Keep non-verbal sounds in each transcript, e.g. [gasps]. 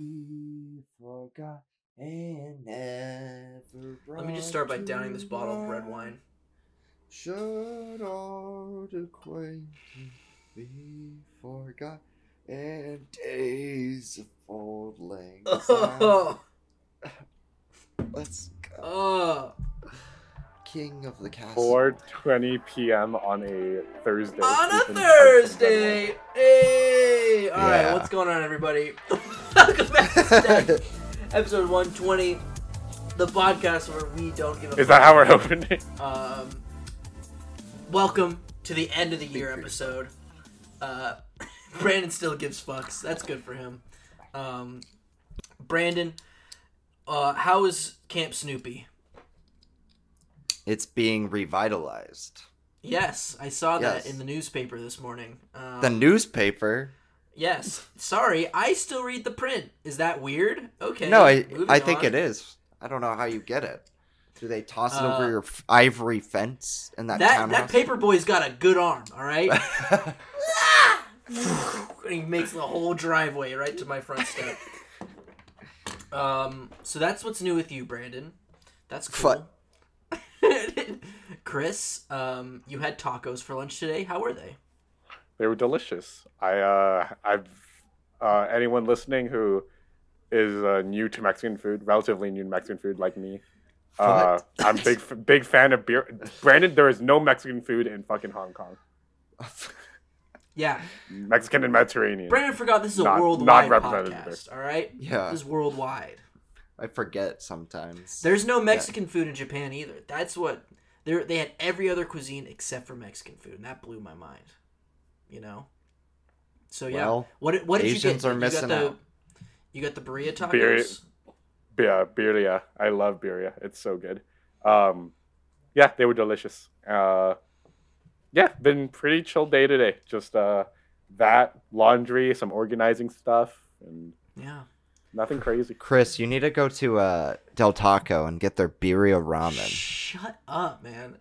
be forgot and never. Let me just start by downing this bottle of red wine. Should old acquaintance be forgot and days of auld lang syne. Oh, Let's go. oh. King of the castle. 4:20 p.m. on a Thursday. On a Thursday. Hey. All right, Yeah. what's going on, everybody? Welcome back to Stacked, episode 120, the podcast where we don't give a Is that how we're opening? Um, welcome to the end of the year episode. Uh, [laughs] Brandon still gives fucks. That's good for him. Um, Brandon, uh, how is Camp Snoopy? It's being revitalized. Yes, I saw that Yes. in the newspaper this morning. Um, The newspaper. Yes. Sorry, I still read the print. Is that weird? Okay. no, I I think on. it is. I don't know how you get it. Do they toss it Uh, over your f- ivory fence in that, That that paper boy's got a good arm. All right. [laughs] [laughs] and he makes the whole driveway right to my front step. Um, so that's what's new with you, Brandon. That's cool. [laughs] Chris, um, you had tacos for lunch today. How were they? They were delicious. I uh, I've uh, anyone listening who is uh, new to Mexican food, relatively new to Mexican food like me. Uh, What? I'm big big fan of beer. Brandon, there is no Mexican food in fucking Hong Kong. [laughs] Yeah, Mexican and Mediterranean. Brandon forgot this is a Not- worldwide not represented podcast. All right, yeah, this is worldwide. I forget sometimes. There's no Mexican food in Japan either. That's what they they had every other cuisine except for Mexican food, and that blew my mind. You know. So yeah, Well, what what did Asians you get? are you missing got the, out. You got the burrito tacos. Birria- Yeah, birria. I love birria. It's so good. Um, yeah, they were delicious. Uh, yeah, been pretty chill day today. Just uh, that laundry, some organizing stuff, and Yeah. Nothing crazy. Chris, you need to go to uh, Del Taco and get their birria ramen. Shut up, man.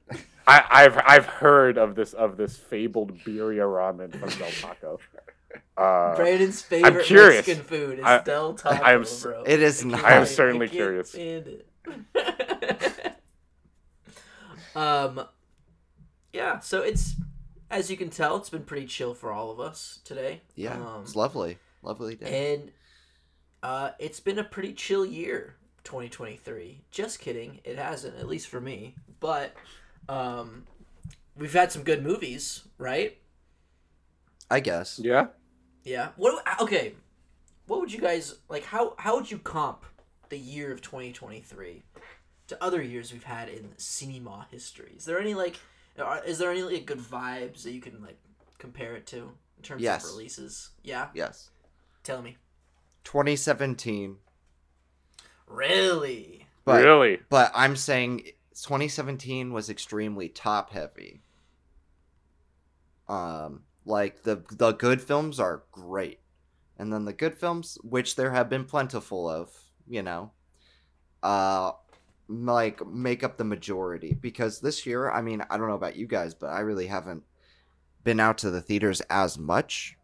I, I've I've heard of this of this fabled birria ramen from Del Taco. Uh, Brandon's favorite curious. Mexican food is I- Del Taco, I am s- bro. It is can't. I am certainly can't curious. stand it. [laughs] um, yeah. So it's as you can tell, it's been pretty chill for all of us today. Yeah, Um, it's lovely, lovely day. and uh, it's been a pretty chill year, 2023. Just kidding, it hasn't, at least for me. But um, we've had some good movies, right? I guess. yeah, Yeah. What? Okay. What would you guys like? How how would you comp the year of 2023 to other years we've had in cinema history? Is there any like? Are, is there any like good vibes that you can like compare it to in terms Yes. of releases? Yeah. Yes. Tell me. 2017, Really? but really. but I'm saying 2017 was extremely top heavy. Um, like the the good films are great, and then the good films, which there have been plentiful of, you know, uh, like make up the majority. Because this year, I mean, I don't know about you guys, but I really haven't been out to the theaters as much.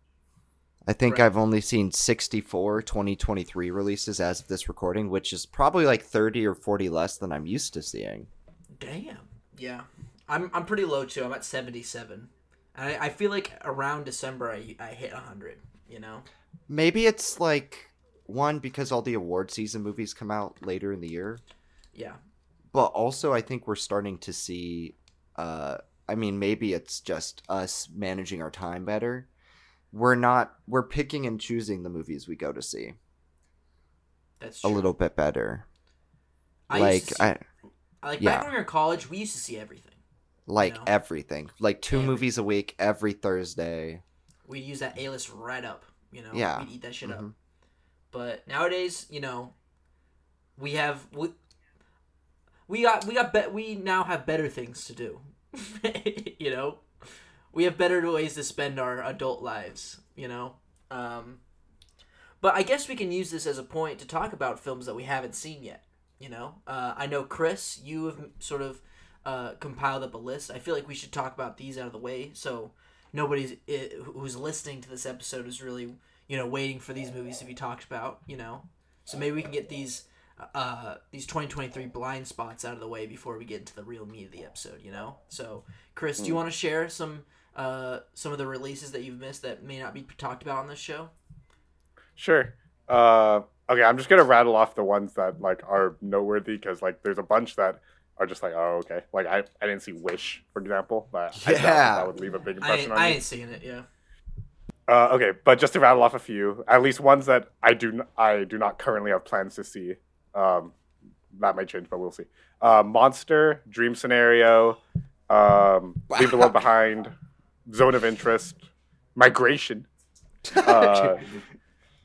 I think Right. I've only seen 64 2023 releases as of this recording, which is probably like 30 or 40 less than I'm used to seeing. Damn. Yeah. I'm I'm pretty low too. I'm at 77. And I, I feel like around December I I hit 100. You know. Maybe it's like one because all the award season movies come out later in the year, Yeah. but also I think we're starting to see uh I mean maybe it's just us managing our time better. We're not we're picking and choosing the movies we go to see That's true. a little bit better. I like used to see, I like yeah. back when we were in college, we used to see everything. like know? everything. Like two Everything. movies a week every Thursday. We'd use that A list right up. You know. Yeah. We'd eat that shit up. Mhm. But nowadays, you know, we have we, we got we got bet we now have better things to do. [laughs] you know, we have better ways to spend our adult lives. You know, um, but I guess we can use this as a point to talk about films that we haven't seen yet. You know, uh, I know Chris, you have sort of uh, compiled up a list. I feel like we should talk about these out of the way, so nobody's i- who's listening to this episode is really you know, waiting for these movies to be talked about. You know, so maybe we can get these uh these 2023 blind spots out of the way before we get into the real meat of the episode. You know. So, Chris, do you want to share some uh some of the releases that you've missed that may not be talked about on this show? Sure. Uh, okay, I'm just gonna rattle off the ones that like are noteworthy because like there's a bunch that are just like oh okay like I, I didn't see Wish for example but I Yeah. that would leave a big impression ain't, on I me. I ain't seeing it. Yeah. Uh, okay, but just to rattle off a few, at least ones that I do n- I do not currently have plans to see. Um, that might change, but we'll see. Uh, Monster, Dream Scenario, um, Leave the World [laughs] Behind, Zone of Interest, Migration, [laughs] uh,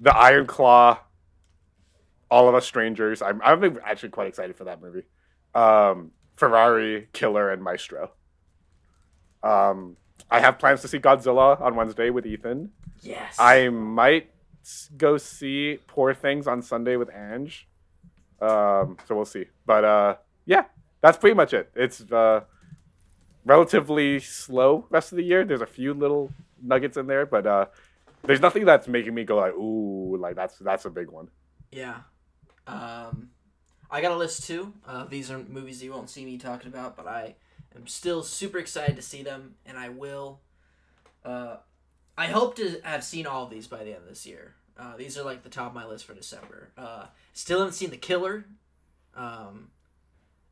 The Iron Claw, All of Us Strangers. I'm I'm actually quite excited for that movie. Um, Ferrari, Killer, and Maestro. Um, I have plans to see Godzilla on Wednesday with Ethan. Yes. I might go see Poor Things on Sunday with Ange. Um, so we'll see. But uh, yeah, that's pretty much it. It's uh, relatively slow rest of the year. There's a few little nuggets in there, but uh, there's nothing that's making me go like, ooh, like that's that's a big one. Yeah. Um, I got a list too. Uh, these are movies you won't see me talking about, but I am still super excited to see them, and I will. Uh, I hope to have seen all of these by the end of this year. Uh, these are like the top of my list for December. Uh, still haven't seen The Killer. Um,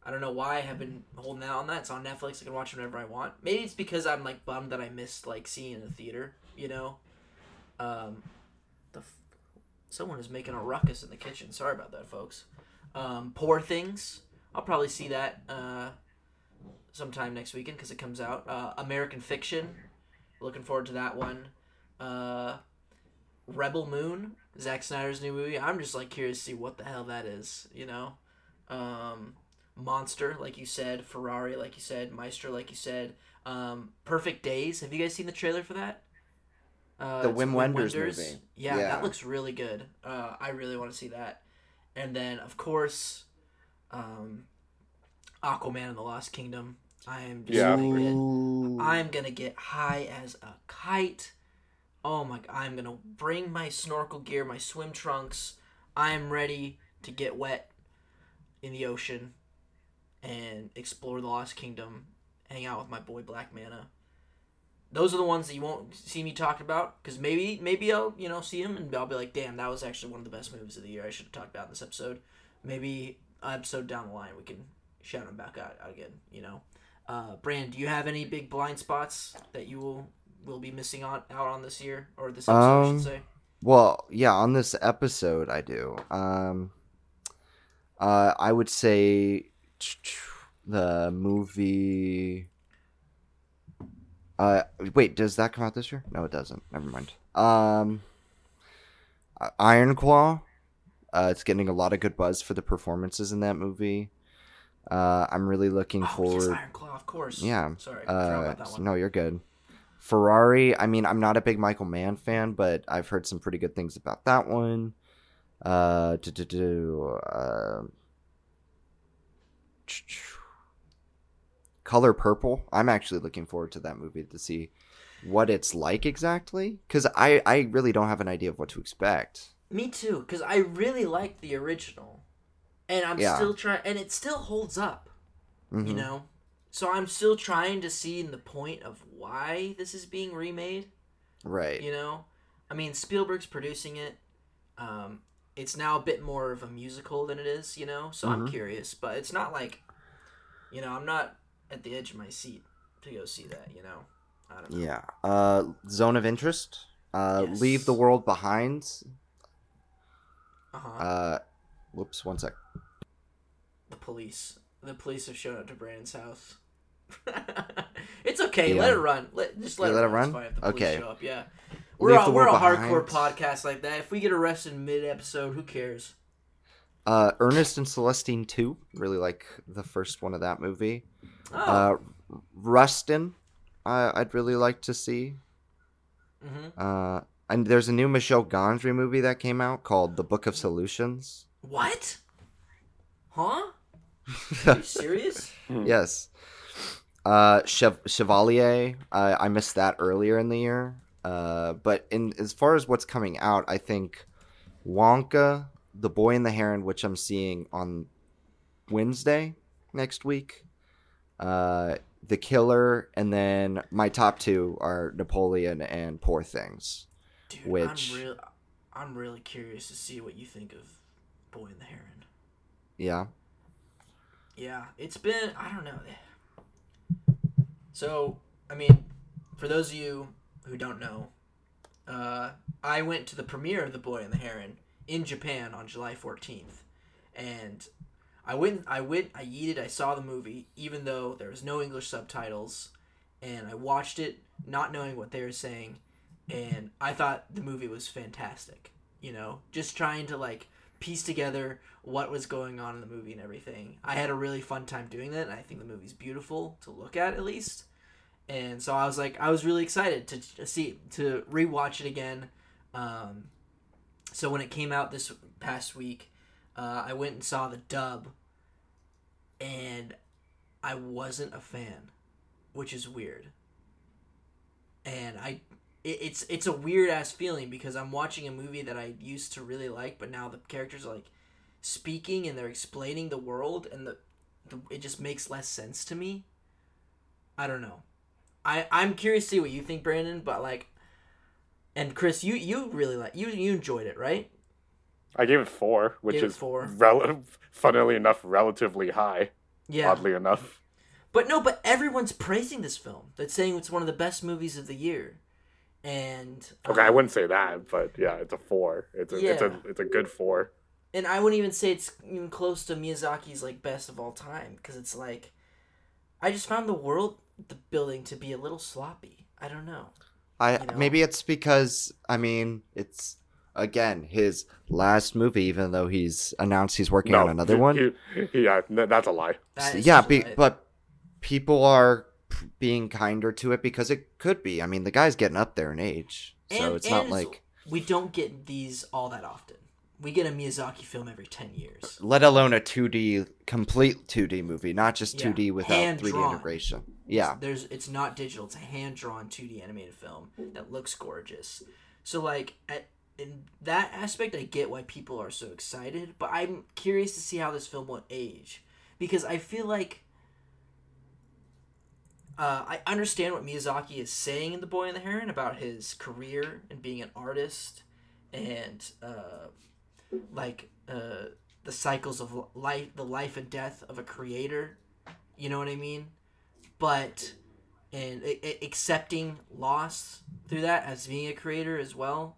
I don't know why I have been holding out on that. It's on Netflix. I can watch it whenever I want. Maybe it's because I'm like bummed that I missed like seeing in the theater. You know. Um, the f- someone is making a ruckus in the kitchen. Sorry about that, folks. Um, Poor Things. I'll probably see that uh, sometime next weekend because it comes out. Uh, American Fiction. Looking forward to that one. Uh, Rebel Moon. Zack Snyder's new movie. I'm just like curious to see what the hell that is. You know. Um, Monster, like you said. Ferrari, like you said. Maestro, like you said. Um, Perfect Days. Have you guys seen the trailer for that? Uh, The it's Wim Wenders movie. Yeah, Yeah. that looks really good. Uh, I really want to see that. And then, of course, um, Aquaman and the Lost Kingdom. I am just Yeah. gonna get, I'm gonna get high as a kite. Oh my! I'm gonna bring my snorkel gear, my swim trunks. I am ready to get wet in the ocean and explore the Lost Kingdom. Hang out with my boy Black Manta. Those are the ones that you won't see me talk about because maybe maybe I'll you know see him and I'll be like, damn, that was actually one of the best movies of the year. I should have talked about in this episode. Maybe episode down the line we can shout him back out again. You know, uh, Brand, do you have any big blind spots that you will will be missing on out on this year or this episode? I Um, should say. Well, yeah, on this episode I do. Um uh I would say the movie uh wait, does that come out this year? No, it doesn't. Never mind. Um Iron Claw uh it's getting a lot of good buzz for the performances in that movie. Uh I'm really looking Oh, yes, forward Iron Claw, of course. Yeah. Sorry, uh, about that one. no, you're good. Ferrari. I mean, I'm not a big Michael Mann fan, but I've heard some pretty good things about that one. Uh, do, do, uh, Color Purple. I'm actually looking forward to that movie to see what it's like exactly, because I I really don't have an idea of what to expect. Me too, because I really liked the original, and I'm Yeah. still trying, and it still holds up. You Mhm. know, so I'm still trying to see the point of why this is being remade. Right. You know, I mean Spielberg's producing it. Um, it's now a bit more of a musical than it is. You know, so I'm Mhm. curious, but it's not like, you know, I'm not at the edge of my seat to go see that. You know, I don't know. Yeah. Uh, Zone of Interest. Uh, Leave the World Behind. Uh-huh. Uh, whoops, one sec. the police. The police have shown up to Brandon's house. [laughs] it's okay. Yeah. Let it run. Let just let, Yeah, it, let run. It's run? fine if the police Okay. show up. Yeah. We're Leave a, we're a hardcore podcast like that. If we get arrested mid episode, who cares? Uh, Ernest and Celestine 2. Really like the first one of that movie. Oh. Uh, Rustin. Uh, I'd really like to see. hmm Uh, and there's a new Michel Gondry movie that came out called The Book of Solutions. What? Huh? Are you serious? [laughs] yes. Uh, Chev- Chevalier. I I missed that earlier in the year. Uh, but in as far as what's coming out, I think Wonka, The Boy and the Heron, which I'm seeing on Wednesday next week, uh, The Killer, and then my top two are Napoleon and Poor Things. Dude, Which- I'm real. I'm really curious to see what you think of Boy and the Heron. Yeah. Yeah, it's been I don't know. So, I mean, for those of you who don't know, uh, I went to the premiere of The Boy and the Heron in Japan on July 14th. And I went I went I yeeted, I saw the movie even though there was no English subtitles and I watched it not knowing what they were saying and I thought the movie was fantastic. You know, just trying to like piece together what was going on in the movie and everything. I had a really fun time doing that, and I think the movie's beautiful to look at at least. And so I was like, I was really excited to, see to rewatch it again. Um, so when it came out this past week, uh, I went and saw the dub, and I wasn't a fan, which is weird. And I it, it's it's a weird ass feeling because I'm watching a movie that I used to really like, but now the characters are like speaking and they're explaining the world, and the, the it just makes less sense to me. I don't know. I I'm curious to see what you think, Brandon, but like, and Chris, you you really like you you enjoyed it, right? I gave it four, which Gave is four. rel- funnily enough, relatively high. Yeah. Oddly enough, But no, but everyone's praising this film. That's saying it's one of the best movies of the year. And okay, I um, wouldn't say that, but yeah, it's a four. It's a it's a it's a good four. and I wouldn't even say it's even close to Miyazaki's like best of all time because it's like I just found the world the building to be a little sloppy. I don't know. I You know? maybe it's because I mean it's again his last movie, even though he's announced he's working on another one. he- he- yeah, that's a lie. That is yeah, just be, right. but people are being kinder to it because it could be. I mean, the guy's getting up there in age, so And- it's not and like we don't get these all that often. We get a Miyazaki film every ten years. let alone a 2D complete 2D movie, not just Yeah. 2D without Hand 3D integration. Yeah. there's it's not digital it's a hand drawn 2d animated film that looks gorgeous so like at in that aspect i get why people are so excited but i'm curious to see how this film will age because i feel like uh, I understand what Miyazaki is saying in The Boy and the Heron about his career and being an artist and uh, like uh, the cycles of life, the life and death of a creator. You know what I mean? But and accepting loss through that as being a creator as well.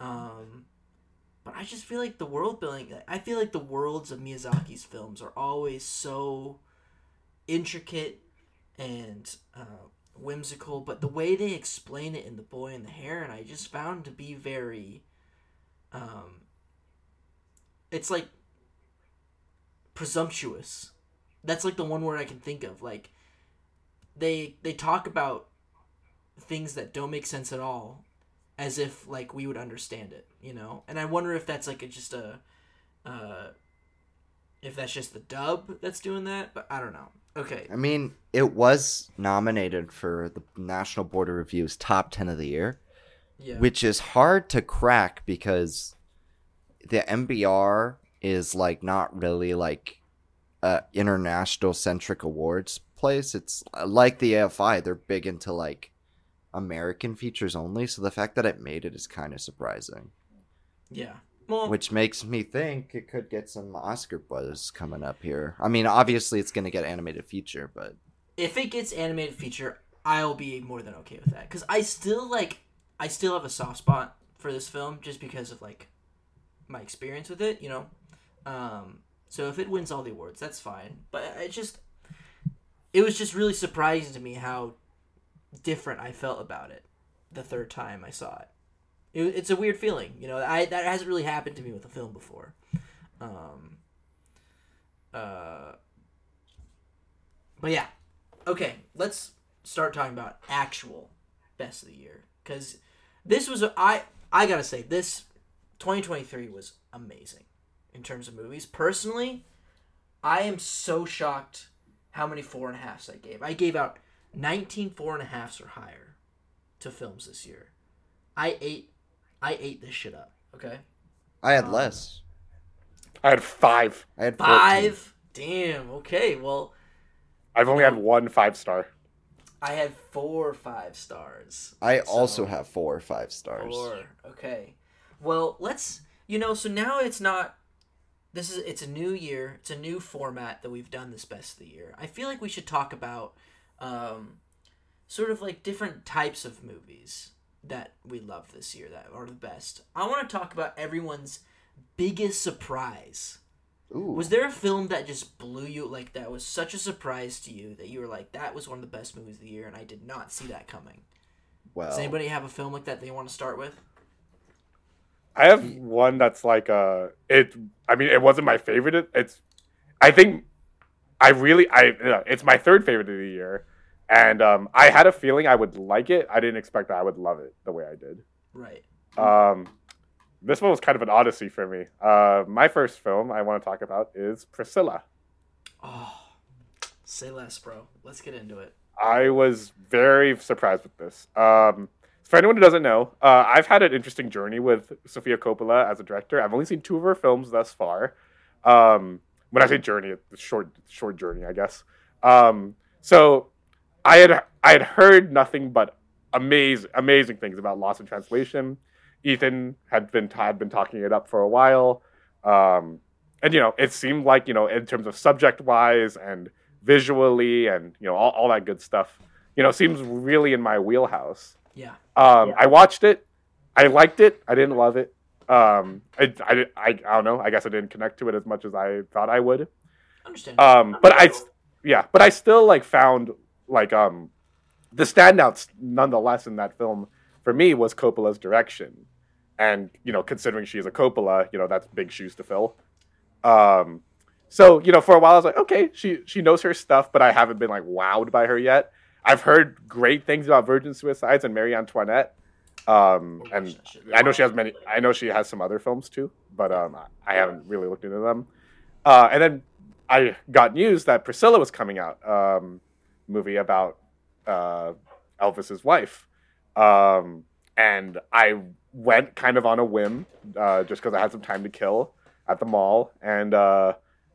Um, but I just feel like the world building. I feel like the worlds of Miyazaki's films are always so intricate and uh, whimsical. But the way they explain it in The Boy and the Heron, I just found to be very. Um, it's like presumptuous. That's like the one word I can think of. Like they they talk about things that don't make sense at all as if like we would understand it you know and i wonder if that's like a, just a uh if that's just the dub that's doing that but i don't know okay I mean, it was nominated for the National Board of Review's top 10 of the year, yeah which is hard to crack because the NBR is like not really like a international centric awards place. It's uh, like the AFI, they're big into like American features only, so the fact that it made it is kind of surprising. yeah well Which makes me think it could get some Oscar buzz coming up here. I mean, obviously it's going to get animated feature, but if it gets animated feature i'll be more than okay with that because i still like i still have a soft spot for this film just because of like my experience with it you know? Um so if it wins all the awards that's fine. But it just it was just really surprising to me how different i felt about it the third time i saw it, it it's a weird feeling you know? I that hasn't really happened to me with a film before. Um uh but yeah. Okay, let's start talking about actual best of the year. Because this was a, I I gotta say this 2023 was amazing in terms of movies. Personally, I am so shocked how many four and a halfs I gave. I gave out 19 four and a halfs or higher to films this year. I ate, I ate this shit up. Okay, I had Um, less. I had five. I had 14. five. Damn. Okay. Well, I've only had one five star. I had four five stars. I So- also have four five stars. Four. Okay. Well, let's. You know, so now it's not. This is it's a new year. It's a new format that we've done this best of the year. I feel like we should talk about, um, sort of like different types of movies that we love this year that are the best. I want to talk about everyone's biggest surprise. Ooh. Was there a film that just blew you like that was such a surprise to you that you were like that was one of the best movies of the year and I did not see that coming? well, Does anybody have a film like that they want to start with? I have one that's like uh it. I mean, it wasn't my favorite. It's, I think, I really I it's my third favorite of the year, and um I had a feeling I would like it. I didn't expect that I would love it the way I did. Right. Um, this one was kind of an odyssey for me. Uh, my first film I want to talk about is Priscilla. Oh, say less, bro. Let's get into it. I was very surprised with this. Um, for anyone who doesn't know, uh, I've had an interesting journey with Sofia Coppola as a director. I've only seen two of her films thus far. Um, when I say journey, it's short, short journey, I guess. Um, so I had I had heard nothing but amazing, amazing things about Lost in Translation. Ethan had been had been talking it up for a while, um, and you know, it seemed like you know, in terms of subject wise and visually and you know all, all that good stuff you know seems really in my wheelhouse Yeah. um i watched it. I liked it. I didn't love it. Um I, I, I, I don't know. I guess i didn't connect to it as much as i thought i would. Understand. um but i yeah but i still like found like um the standouts nonetheless in that film for me was coppola's direction. And you know considering she's a coppola you know that's big shoes to fill. Um so you know for a while i was like okay she she knows her stuff but i haven't been like wowed by her yet i've heard great things about virgin suicides and marie antoinette um and i know she has many i know she has some other films too but um i haven't really looked into them. Uh and then i got news that priscilla was coming out um movie about uh elvis's wife. Um and i went kind of on a whim uh just because i had some time to kill at the mall. And uh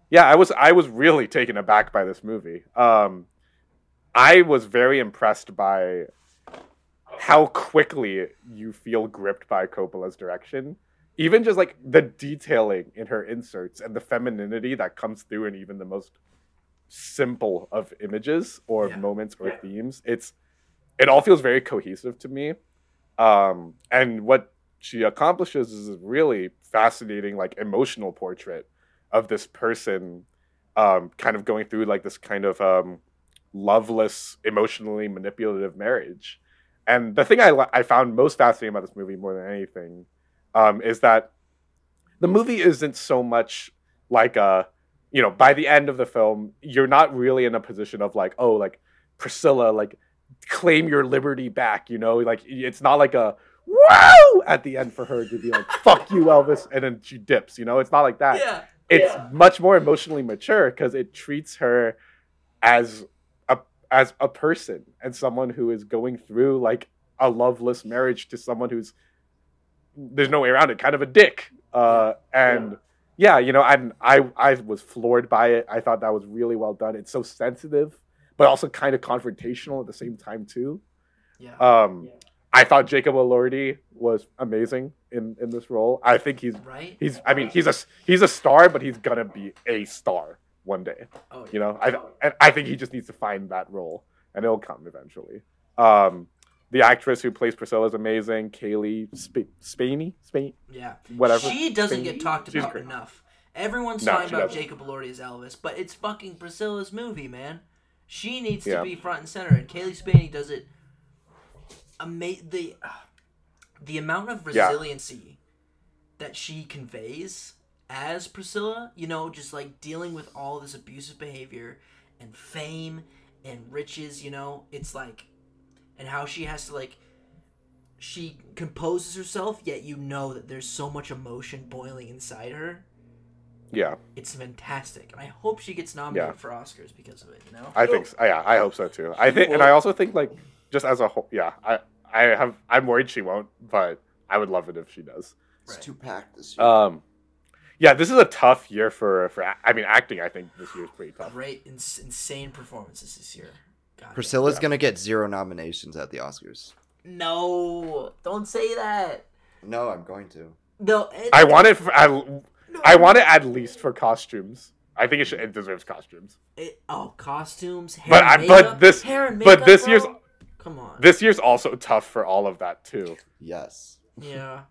yeah, I was I was really taken aback by this movie. Um, I was very impressed by how quickly you feel gripped by Coppola's direction. Even just like the detailing in her inserts and the femininity that comes through in even the most simple of images or Yeah. moments or themes. It's it all feels very cohesive to me. Um, and what she accomplishes is a really fascinating, like emotional portrait of this person um, kind of going through like this kind of um, loveless, emotionally manipulative marriage. And the thing I, I found most fascinating about this movie more than anything um, is that the movie isn't so much like a, you know, by the end of the film, you're not really in a position of like, oh, like Priscilla, like claim your liberty back, you know, like it's not like a whoa at the end for her to be like, [laughs] fuck you, Elvis, and then she dips, you know, it's not like that. Yeah. it's much more emotionally mature because it treats her as as a person and someone who is going through like a loveless marriage to someone who's there's no way around it kind of a dick. Uh and yeah, you know i'm i i was floored by it. I thought that was really well done. It's so sensitive but also kind of confrontational at the same time too. Yeah. um i thought jacob elordi was amazing in in this role. I think he's right? He's, I mean, he's a he's a star, but he's gonna be a star one day. Oh, yeah. You know, I and I think he just needs to find that role, and it'll come eventually. Um, the actress who plays Priscilla is amazing, Kaylee Sp- Spaney, Spain, Yeah. whatever. She doesn't Spain. get talked about enough. Everyone's No, talking about doesn't. Jacob Elordi as Elvis, but it's fucking Priscilla's movie, man. She needs Yeah. to be front and center, and Cailee Spaeny does it. Ama- the the amount of Yeah. resiliency that she conveys as Priscilla, you know, just like dealing with all this abusive behavior and fame and riches, you know, it's like, and how she has to like she composes herself, yet you know that there's so much emotion boiling inside her. Yeah, It's fantastic, and I hope she gets nominated Yeah. for Oscars because of it. You know, I think. So. Yeah, I hope so too. I think, and I also think like just as a whole, yeah, I I have. I'm worried she won't, but I would love it if she does. It's Right. too packed this year. Um, yeah, this is a tough year for for. I mean, acting. I think this year is pretty tough. Great, ins- insane performances this year. God, Priscilla's yeah. gonna get zero nominations at the Oscars. No, don't say that. No, I'm going to. No, it- I want it. For, I, no. I want it at least for costumes. I think it should. It deserves costumes. It, oh, costumes, hair But and I- makeup, but this- hair and but this bro? year's- Come on. This year's also tough for all of that too. Yes. yeah.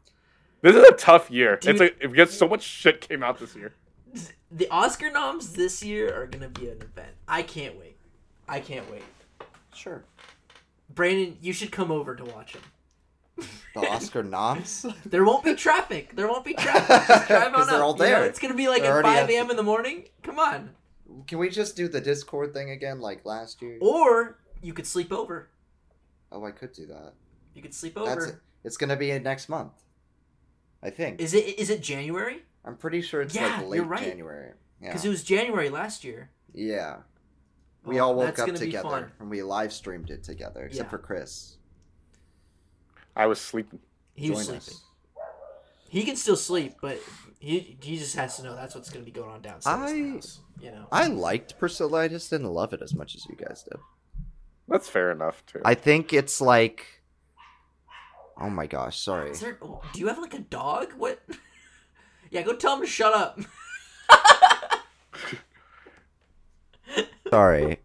This is a tough year. Dude. It's a because so much shit came out this year. The Oscar noms this year are gonna be an event. I can't wait. I can't wait. Sure. Brandon, you should come over to watch them. The Oscar [laughs] noms. There won't be traffic. There won't be traffic. Just [laughs] drive on 'Cause they're up, all you know? there. It's gonna be like They're at five a.m. in the morning. Come on. Can we just do the Discord thing again, like last year? Or you could sleep over. Oh, I could do that. You could sleep That's over. it. It's gonna be next month. I think. Is it? Is it January? I'm pretty sure it's Yeah, like you're late right. January. Yeah. Because it was January last year. yeah. We Oh, all woke up together and we live streamed it together, except Yeah. for Chris. I was sleeping. He was sleeping. us. He can still sleep, but he he just has to know that's what's gonna be going on downstairs. in the I- house, you know. I liked Priscilla. I just didn't love it as much as you guys did. That's fair enough too. I think it's like. Oh my gosh! Sorry. Is there? oh, Do you have like a dog? What? [laughs] yeah, go tell him to shut up. Sorry.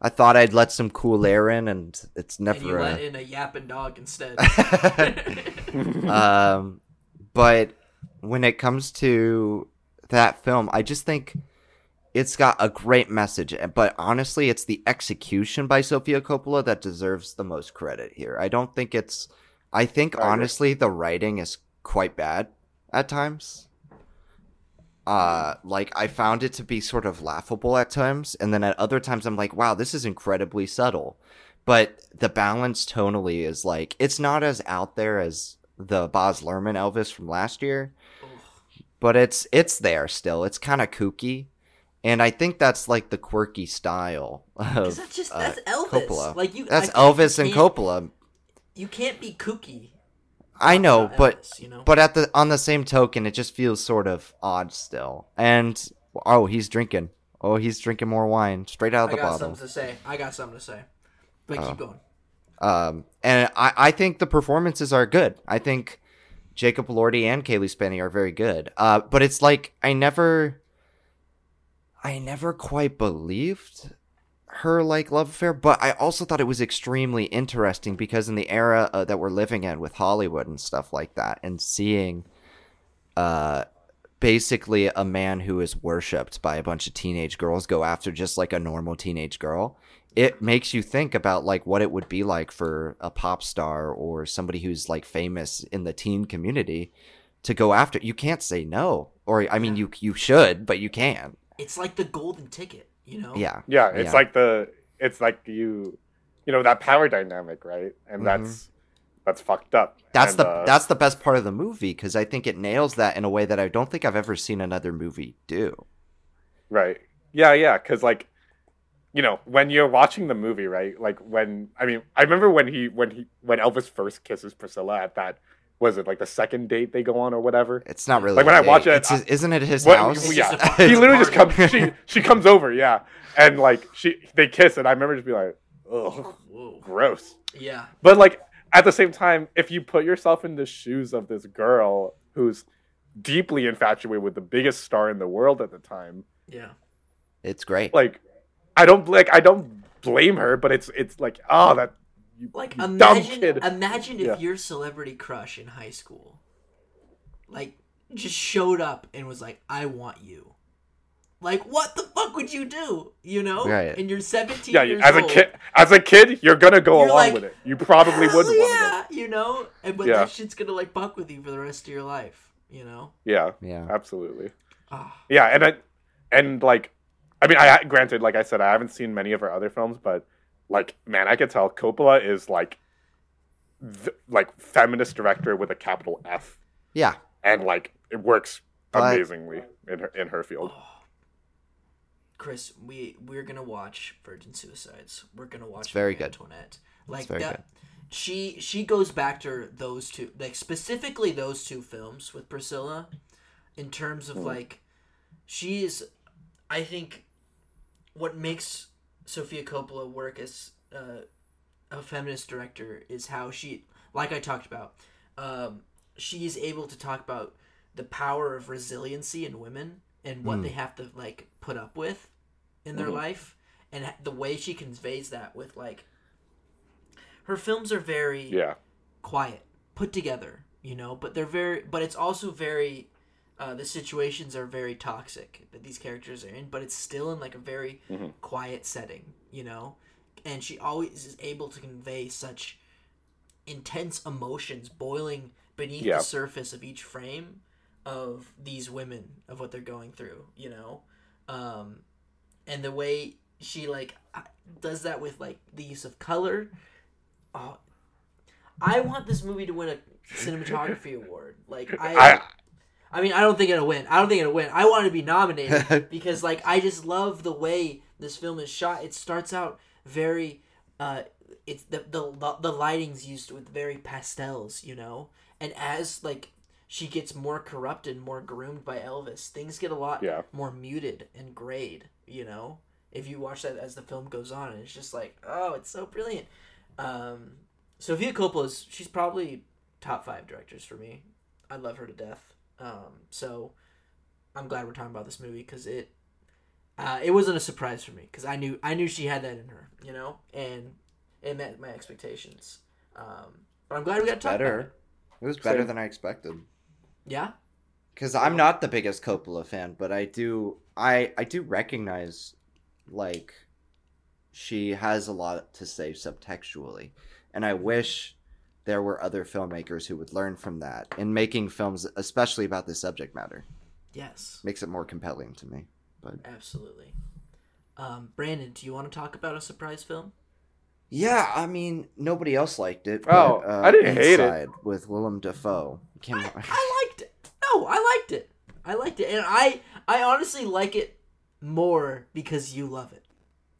I thought I'd let some cool air in, and it's never. and you let in a yapping dog instead. [laughs] um, but when it comes to that film, I just think it's got a great message. But honestly, it's the execution by Sofia Coppola that deserves the most credit here. I don't think it's. I think I honestly, the writing is quite bad at times. Uh, like I found it to be sort of laughable at times, and then at other times I'm like, wow, this is incredibly subtle. But the balance tonally is like it's not as out there as the Baz Luhrmann Elvis from last year, but it's it's there still. It's kind of kooky, and I think that's like the quirky style [laughs] Because of that's just uh, that's Elvis. Coppola. Like you, That's I feel like Elvis and can't- Coppola. You can't be kooky. I know, but Elvis, you know. but at the on the same token, it just feels sort of odd still. And oh, he's drinking. Oh, he's drinking more wine straight out of the bottle. I got bottle. something to say. I got something to say. But Oh. keep going. Um, and I, I think the performances are good. I think Jacob Elordi and Cailee Spaeny are very good. Uh, but it's like I never, I never quite believed her like love affair. But I also thought it was extremely interesting because in the era uh, that we're living in with Hollywood and stuff like that, and seeing, uh, basically a man who is worshipped by a bunch of teenage girls go after just like a normal teenage girl it makes you think about like what it would be like for a pop star or somebody who's like famous in the teen community to go after you can't say no or i mean you you should but you can't It's like the golden ticket, you know? yeah yeah, it's Yeah. like the it's like you you know that power dynamic, right? And Mhm. that's that's fucked up. that's And, the uh, that's the best part of the movie because i think it nails that in a way that i don't think i've ever seen another movie do Right. Yeah, yeah, cuz like you know, when you're watching the movie, right? Like when I mean, I remember when he when he when Elvis first kisses Priscilla at that was it like the second date they go on or whatever? it's not really Like, when a I watch it, It's his- isn't it his What- house yeah, just a party. he literally just comes. She she comes over, yeah, and like she they kiss, and I remember just being like, ugh, Whoa. gross. Yeah. But like at the same time, if you put yourself in the shoes of this girl who's deeply infatuated with the biggest star in the world at the time, Yeah. it's great like I don't like I don't blame her, but it's it's like oh that you, Like you dumb imagine kid. imagine if Yeah. your celebrity crush in high school like just showed up and was like, I want you. Like what the fuck would you do? You know? Right. And you're 17 yeah, years as a kid, as a kid, you're gonna go You're along like, with it. You probably Hell would want to. yeah, you know? And but Yeah. that shit's gonna like buck with you for the rest of your life, you know? Yeah, yeah absolutely. Ah, Yeah, and I, and like, I mean, I granted, like I said, I haven't seen many of her other films, but like, man, I could tell Coppola is like, th- like feminist director with a capital F, yeah and like it works But- amazingly in her in her field. oh. [sighs] Chris, we we're gonna watch Virgin Suicides. We're gonna watch It's very Marie good. Antoinette. Like very that good. she she goes back to those two like specifically those two films with Priscilla in terms of Hmm. like she is I think what makes Sofia Coppola work as uh, a feminist director is how she like I talked about um, she is able to talk about the power of resiliency in women and what Mm. they have to like put up with in their Mhm. life and the way she conveys that with like her films are very Yeah. quiet, put together, you know, but they're very, but it's also very, uh, the situations are very toxic that these characters are in, but it's still in like a very Mhm. quiet setting, you know, and she always is able to convey such intense emotions boiling beneath Yeah. the surface of each frame of these women of what they're going through, you know, um, and the way she like does that with like the use of color. Oh, I want this movie to win a cinematography [laughs] award. Like I, I I mean, I don't think it'll win. I don't think it'll win. I want to be nominated [laughs] because, like, I just love the way this film is shot. It starts out very, uh, it's the the the lighting's used with very pastels, you know, and as like she gets more corrupted, more groomed by Elvis, things get a lot Yeah. more muted and grayed, you know. If you watch that as the film goes on, and it's just like, oh, it's so brilliant. Um, Sofia Coppola's she's probably top five directors for me. I love her to death. Um, so I'm glad we're talking about this movie because it uh, it wasn't a surprise for me because I knew I knew she had that in her, you know, and it met my expectations. Um, but I'm glad we got to talk better. about it. It was better than I expected. Yeah, Because I'm not the biggest Coppola fan, but I do I I do recognize like she has a lot to say subtextually, and I wish there were other filmmakers who would learn from that in making films, especially about this subject matter. yes, Makes it more compelling to me. But absolutely. Um, Brandon, do you want to talk about a surprise film? Yeah, I mean nobody else liked it. Oh, but, uh, I didn't hate it. With Willem Dafoe. Came I, I liked it. No, I liked it. I liked it, and I I honestly like it more because you love it.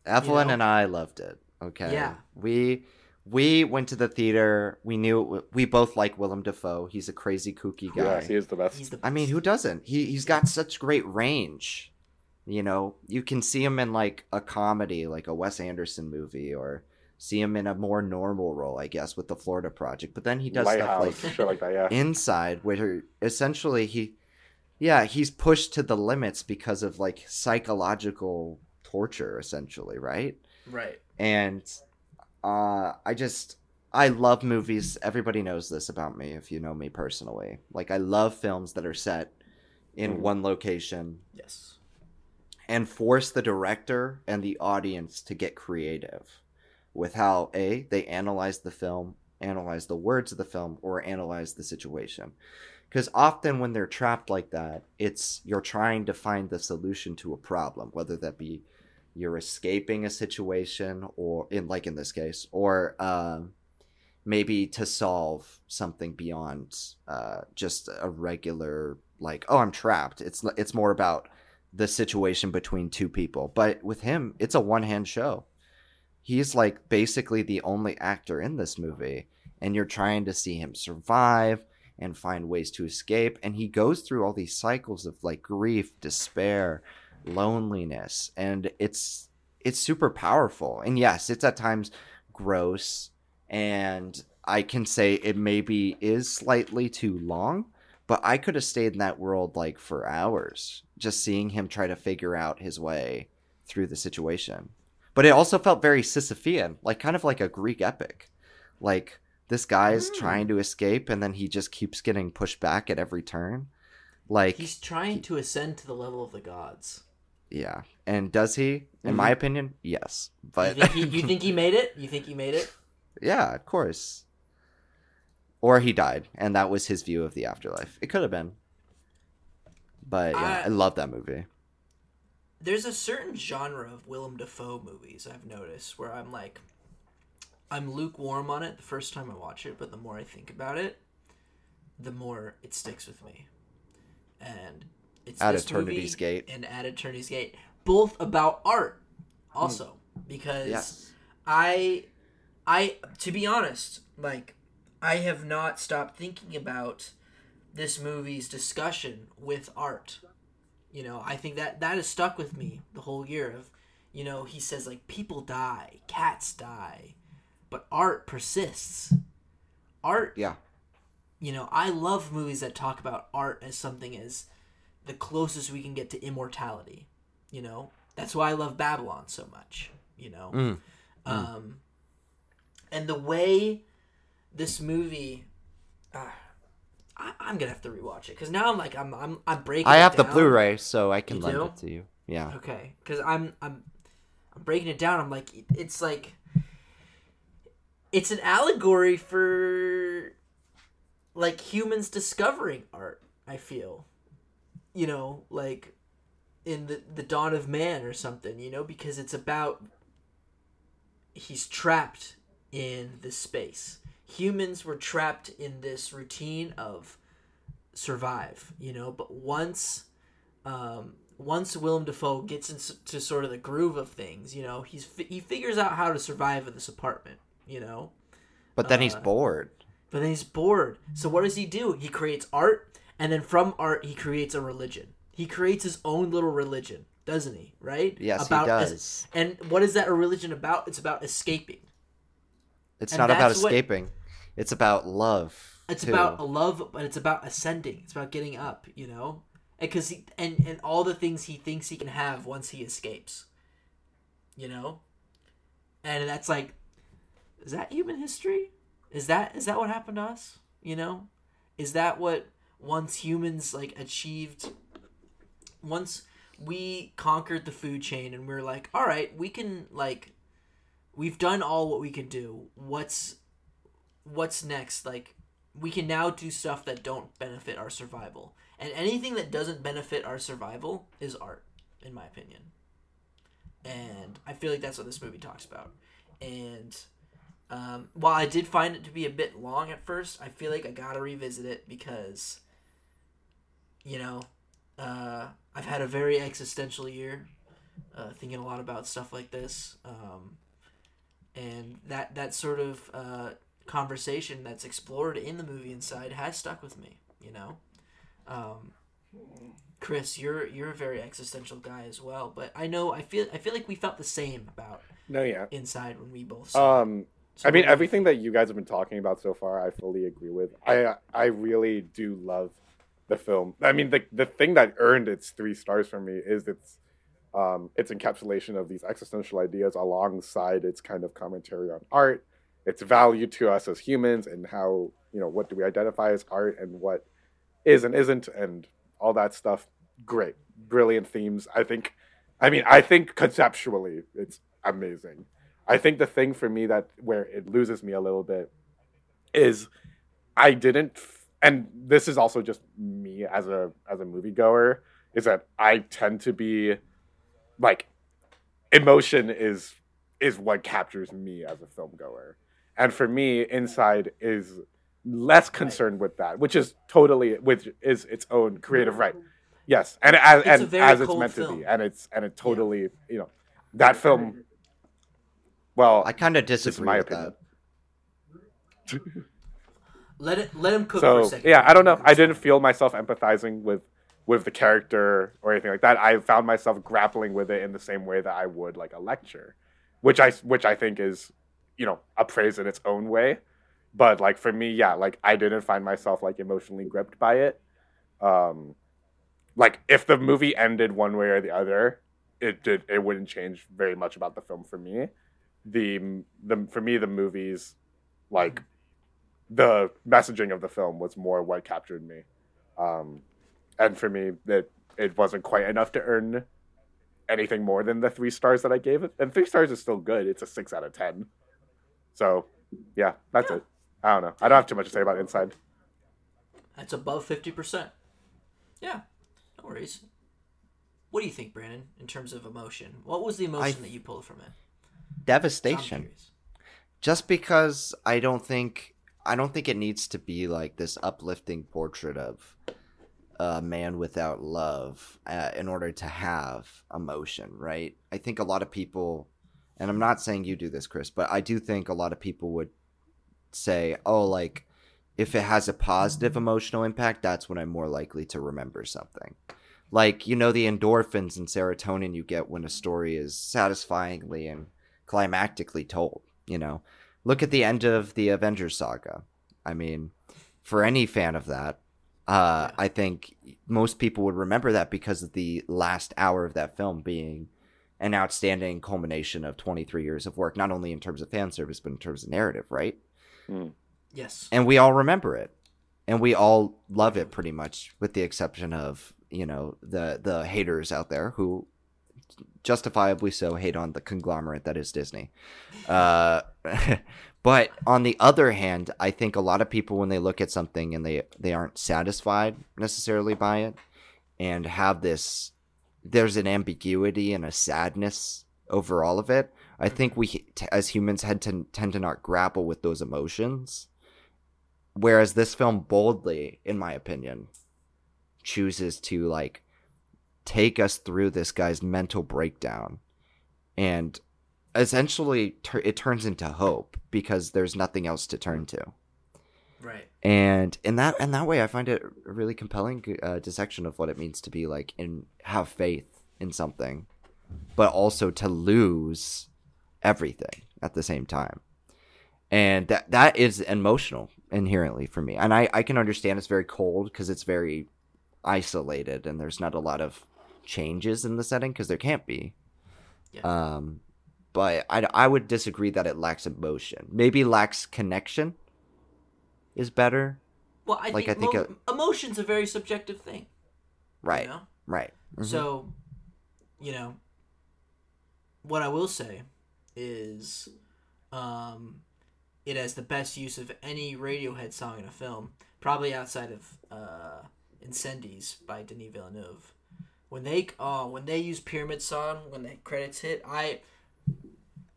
Evelyn know? and I loved it. Okay. Yeah. We we went to the theater. We knew we both like Willem Dafoe. He's a crazy kooky guy. yeah, he is the best. He's the I mean, who doesn't? He he's got such great range. You know, you can see him in like a comedy, like a Wes Anderson movie, or see him in a more normal role, I guess, with the Florida Project. But then he does Lighthouse, stuff like shit like that. Yeah. Inside, where essentially he, yeah, he's pushed to the limits because of like psychological torture, essentially, right? right. and uh i just i love movies everybody knows this about me if you know me personally like i love films that are set in Mhm. one location Yes. and force the director and the audience to get creative with how a they analyze the film analyze the words of the film or analyze the situation because often when they're trapped like that it's you're trying to find the solution to a problem whether that be you're escaping a situation or in like in this case or um, maybe to solve something beyond uh, just a regular like oh i'm trapped. It's it's more about the situation between two people. But with him it's a one-hand show. He's like basically the only actor in this movie and you're trying to see him survive and find ways to escape. And he goes through all these cycles of like grief despair loneliness and it's it's super powerful and yes it's at times gross and i can say it maybe is slightly too long but i could have stayed in that world like for hours just seeing him try to figure out his way through the situation but it also felt very sisyphean like kind of like a greek epic like this guy's Mm. trying to escape and then he just keeps getting pushed back at every turn like He's trying to ascend to the level of the gods. Yeah. And does he? In my mm-hmm. opinion, yes. But you, think he, you [laughs] think he made it? You think he made it? yeah, of course. Or he died, and that was his view of the afterlife. It could have been. But yeah, I- I love that movie. There's a certain genre of Willem Dafoe movies I've noticed where I'm like, I'm lukewarm on it the first time I watch it, but the more I think about it, the more it sticks with me. And it's At Eternity's Gate. and At Eternity's Gate, both about art, hmm. also because Yes. I I to be honest, like I have not stopped thinking about this movie's discussion with art. You know, I think that that has stuck with me the whole year of you know, he says like people die, cats die, but art persists. Art Yeah. you know, I love movies that talk about art as something as the closest we can get to immortality. You know, that's why I love Babylon so much. You know, Mm. um, and the way this movie, uh, I, I'm gonna have to rewatch it because now I'm like I'm I'm I'm breaking. I have the. Blu-ray, so I can You lend do? it to you. Yeah. Okay, because I'm I'm I'm breaking it down. I'm like it's like it's an allegory for like humans discovering art. I feel, you know, like in the the dawn of man or something. You know, because it's about he's trapped in this space. Humans were trapped in this routine of survive. You know, but once um, once Willem Dafoe gets into sort of the groove of things, you know, he's he figures out how to survive in this apartment, you know. But then he's Uh, bored. But then he's bored. So what does he do? He creates art, and then from art he creates a religion. He creates his own little religion, doesn't he? Right? Yes, about he es- does. and what is that a religion about? It's about escaping. It's and not about that's what- escaping. It's about love. It's too. about a love, but it's about ascending. It's about getting up, you know, because he and and all the things he thinks he can have once he escapes, you know, and that's like, is that human history? Is that is that what happened to us? You know, is that what once humans like achieved? Once we conquered the food chain and we're like, all right, we can like, we've done all what we can do. What's what's next? Like we can now do stuff that don't benefit our survival. And anything that doesn't benefit our survival is art, in my opinion. And I feel like that's what this movie talks about. And um, while I did find it to be a bit long at first, I feel like I gotta revisit it because, you know, uh, I've had a very existential year, uh, thinking a lot about stuff like this. Um, and that that sort of uh, conversation that's explored in the movie inside has stuck with me you know um, chris you're you're a very existential guy as well but i know i feel i feel like we felt the same about No, yeah. inside when we both saw. Um, So I mean, everything that you guys have been talking about so far, I fully agree with. I I really do love the film. I mean, the the thing that earned its three stars for me is its um, its encapsulation of these existential ideas alongside its kind of commentary on art, its value to us as humans, and how you know what do we identify as art and what is and isn't, and all that stuff. Great, brilliant themes. I think. I mean, I think conceptually, it's amazing. I think the thing for me that where it loses me a little bit is I didn't and this is also just me as a as a moviegoer is that I tend to be like emotion is is what captures me as a film goer. And for me inside is less concerned with that, which is totally which is its own creative right. Yes, and as It's and as it's cold meant to be, and it's and it totally you know that film. Well, I kind of disagree my with opinion. that. [laughs] let it let him cook for a second yeah, I don't know. I didn't feel myself empathizing with with the character or anything like that. I found myself grappling with it in the same way that I would like a lecture, which I which I think is you know a praise in its own way. But like for me, yeah, like I didn't find myself like emotionally gripped by it. Um, like if the movie ended one way or the other, it did it wouldn't change very much about the film for me. The the for me the movies like the messaging of the film was more what captured me. Um, and for me, that it wasn't quite enough to earn anything more than the three stars that I gave it. And three stars is still good. It's a six out of ten. So, yeah, that's Yeah. it. I don't know. I don't have too much to say about Inside. that's above 50% yeah no worries what do you think brandon in terms of emotion what was the emotion that you pulled from it Devastation. Just because I don't think I don't think it needs to be like this uplifting portrait of a man without love uh, in order to have emotion, right? I think a lot of people and I'm not saying you do this, Chris, but I do think a lot of people would say, "Oh, like if it has a positive emotional impact, that's when I'm more likely to remember something." Like, you know, the endorphins and serotonin you get when a story is satisfyingly and climactically told, you know. Look at the end of the Avengers saga. I mean, for any fan of that, uh, I think most people would remember that because of the last hour of that film being an outstanding culmination of 23 years of work, not only in terms of fan service, but in terms of narrative, right? Yes. And we all remember it. And we all love it pretty much, with the exception of, you know, the, the haters out there who justifiably so hate on the conglomerate that is Disney. Uh, [laughs] but on the other hand, I think a lot of people when they look at something and they they aren't satisfied necessarily by it and have this there's an ambiguity and a sadness over all of it. I think we t- as humans had to tend to not grapple with those emotions. Whereas this film boldly, in my opinion, chooses to like take us through this guy's mental breakdown. And essentially it turns into hope because there's nothing else to turn to. Right. and in that in that way i find it a really compelling uh, dissection of what it means to be like and have faith in something but also to lose everything at the same time. And that that is emotional inherently for me. And i i can understand it's very cold because it's very isolated and there's not a lot of changes in the setting because there can't be Yeah. um but I, I would disagree that it lacks emotion maybe lacks connection is better Well, I Like, think, I think mo- emotion's a very subjective thing. you right know? right Mhm. So, you know, what I will say is, um, it has the best use of any Radiohead song in a film, probably outside of uh, "Incendies" by Denis Villeneuve. When they oh when they use Pyramid Song when the credits hit, I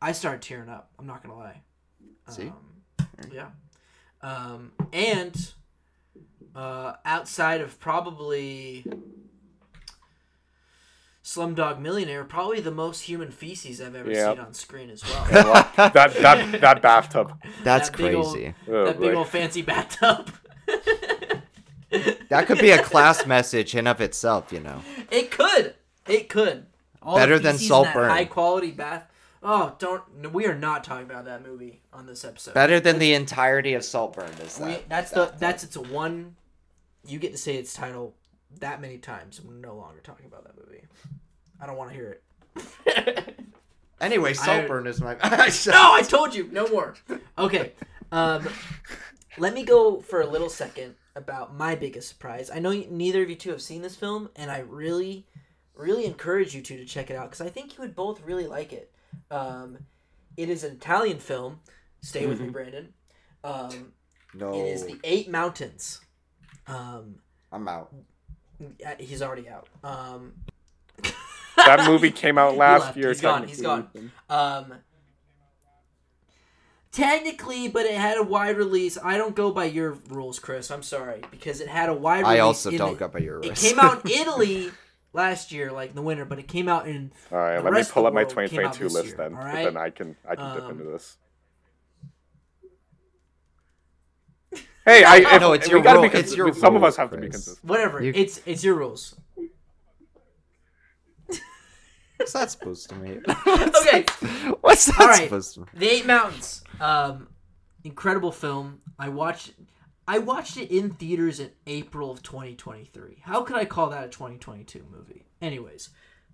I started tearing up. I'm not gonna lie. See? Um, yeah. Um, and uh, outside of probably Slumdog Millionaire, probably the most human feces I've ever Yeah. seen on screen as well. that that that [laughs] bathtub. that's that big old- crazy Oh, that big boy. old fancy bathtub. [laughs] that could be a class message in of itself you know It could. It could. All Better than Saltburn. High quality bath. Oh, don't. We are not talking about that movie on this episode. better than the entirety of saltburn is We, that that's the that's its one. You get to say its title that many times. We're no longer talking about that movie. I don't want to hear it. [laughs] anyway I- saltburn is my [laughs] no, I told you no more. Okay, um, let me go for a little second about my biggest surprise. I know neither of you two have seen this film, and I really, really encourage you two to check it out because I think you would both really like it. Um, it is an Italian film. Stay with me, Brandon. Um, no It is the Eight Mountains. Um, i'm out he's already out. Um, That movie came out [laughs] last left. year. He's gone. He's technically. gone. Um, technically, but it had a wide release. I don't go by your rules, Chris. I'm sorry because it had a wide. Release. I also in don't the- go by your rules. It came out in [laughs] Italy last year, like in the winter, but it came out in. All right, The let me rest of pull up my world came 2022 list year, then. all but right? Then I can I can dip Um, into this. Hey, I No, if- it's your gotta rule- be it's your Some of us have to be Chris. consistent. Whatever. You- It's it's your rules. what's that supposed to mean [laughs] Okay. what's that All right. supposed to mean The Eight Mountains. Um, incredible film. I watched. I watched it in theaters in April of 2023. How could I call that a 2022 movie? Anyways,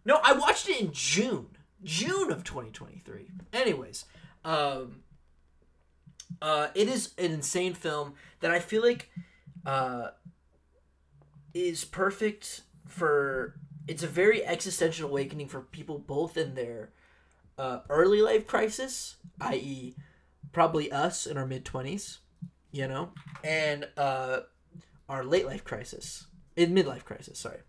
no, I watched it in June, June of 2023. Anyways, um, uh, it is an insane film that I feel like, uh, is perfect for. It's a very existential awakening for people both in their uh, early life crisis, i.e., probably us in our mid 20s, you know, and uh, our late life crisis, in midlife crisis, sorry.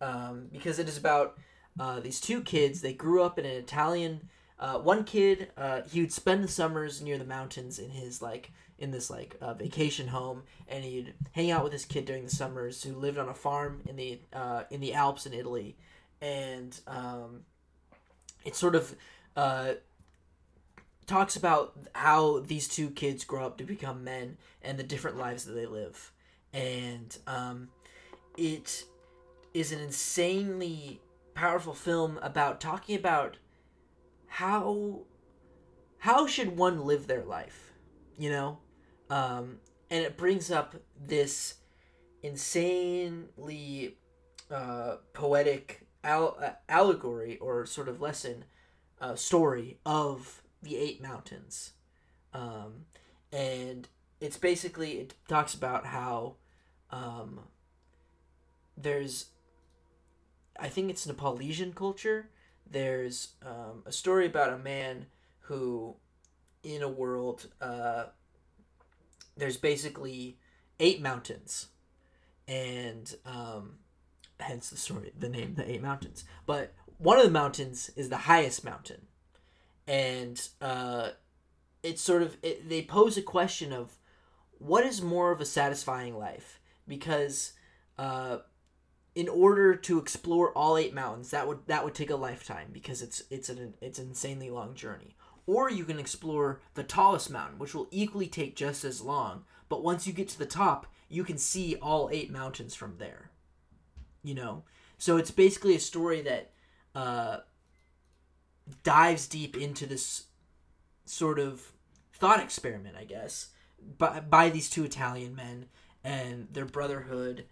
Um, because it is about uh, these two kids. They grew up in an Italian. Uh, one kid, uh, he would spend the summers near the mountains in his like in this like uh, vacation home, and he'd hang out with this kid during the summers who lived on a farm in the uh, in the Alps in Italy, and um, it's sort of uh, talks about how these two kids grow up to become men and the different lives that they live, and um, it is an insanely powerful film about talking about how how should one live their life, you know, um, and it brings up this insanely uh, poetic al- uh, allegory or sort of lesson uh, story of the eight mountains. Um, and it's basically it talks about how um, there's i think it's nepalesian culture. There's um, a story about a man who in a world uh, there's basically eight mountains. And um, hence the story the name the eight mountains. But one of the mountains is the highest mountain and uh, it's sort of it, they pose a question of what is more of a satisfying life? Because uh, in order to explore all eight mountains that would that would take a lifetime because it's it's an it's an insanely long journey. Or you can explore the tallest mountain which will equally take just as long but once you get to the top you can see all eight mountains from there. You know? So it's basically a story that uh, dives deep into this sort of thought experiment, I guess, by, by these two Italian men and their brotherhood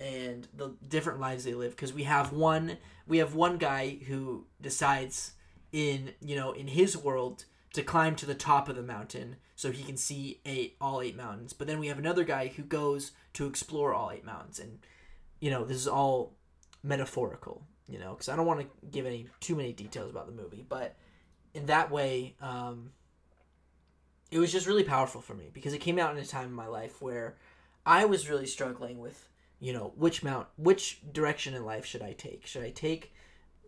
and the different lives they live. Because we have one we have one guy who decides in you know in his world to climb to the top of the mountain so he can see eight all eight mountains. But then we have another guy who goes to explore all eight mountains. And you know this is all metaphorical you know because i don't want to give any too many details about the movie but in that way um, it was just really powerful for me because it came out in a time in my life where i was really struggling with you know which mount which direction in life should i take? Should i take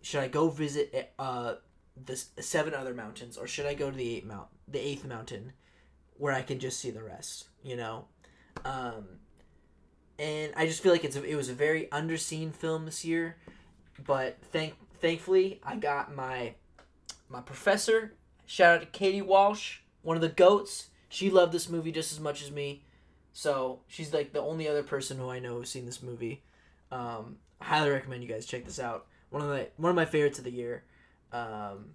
should i go visit uh the seven other mountains or should i go to the eight mount the eighth mountain where i can just see the rest you know? Um and i just feel like it's a, it was a very underseen film this year but thank thankfully i got my my professor shout out to katie walsh one of the goats she loved this movie just as much as me so she's like the only other person who I know who's seen this movie. Um, I highly recommend you guys check this out. One of my one of my favorites of the year. Um,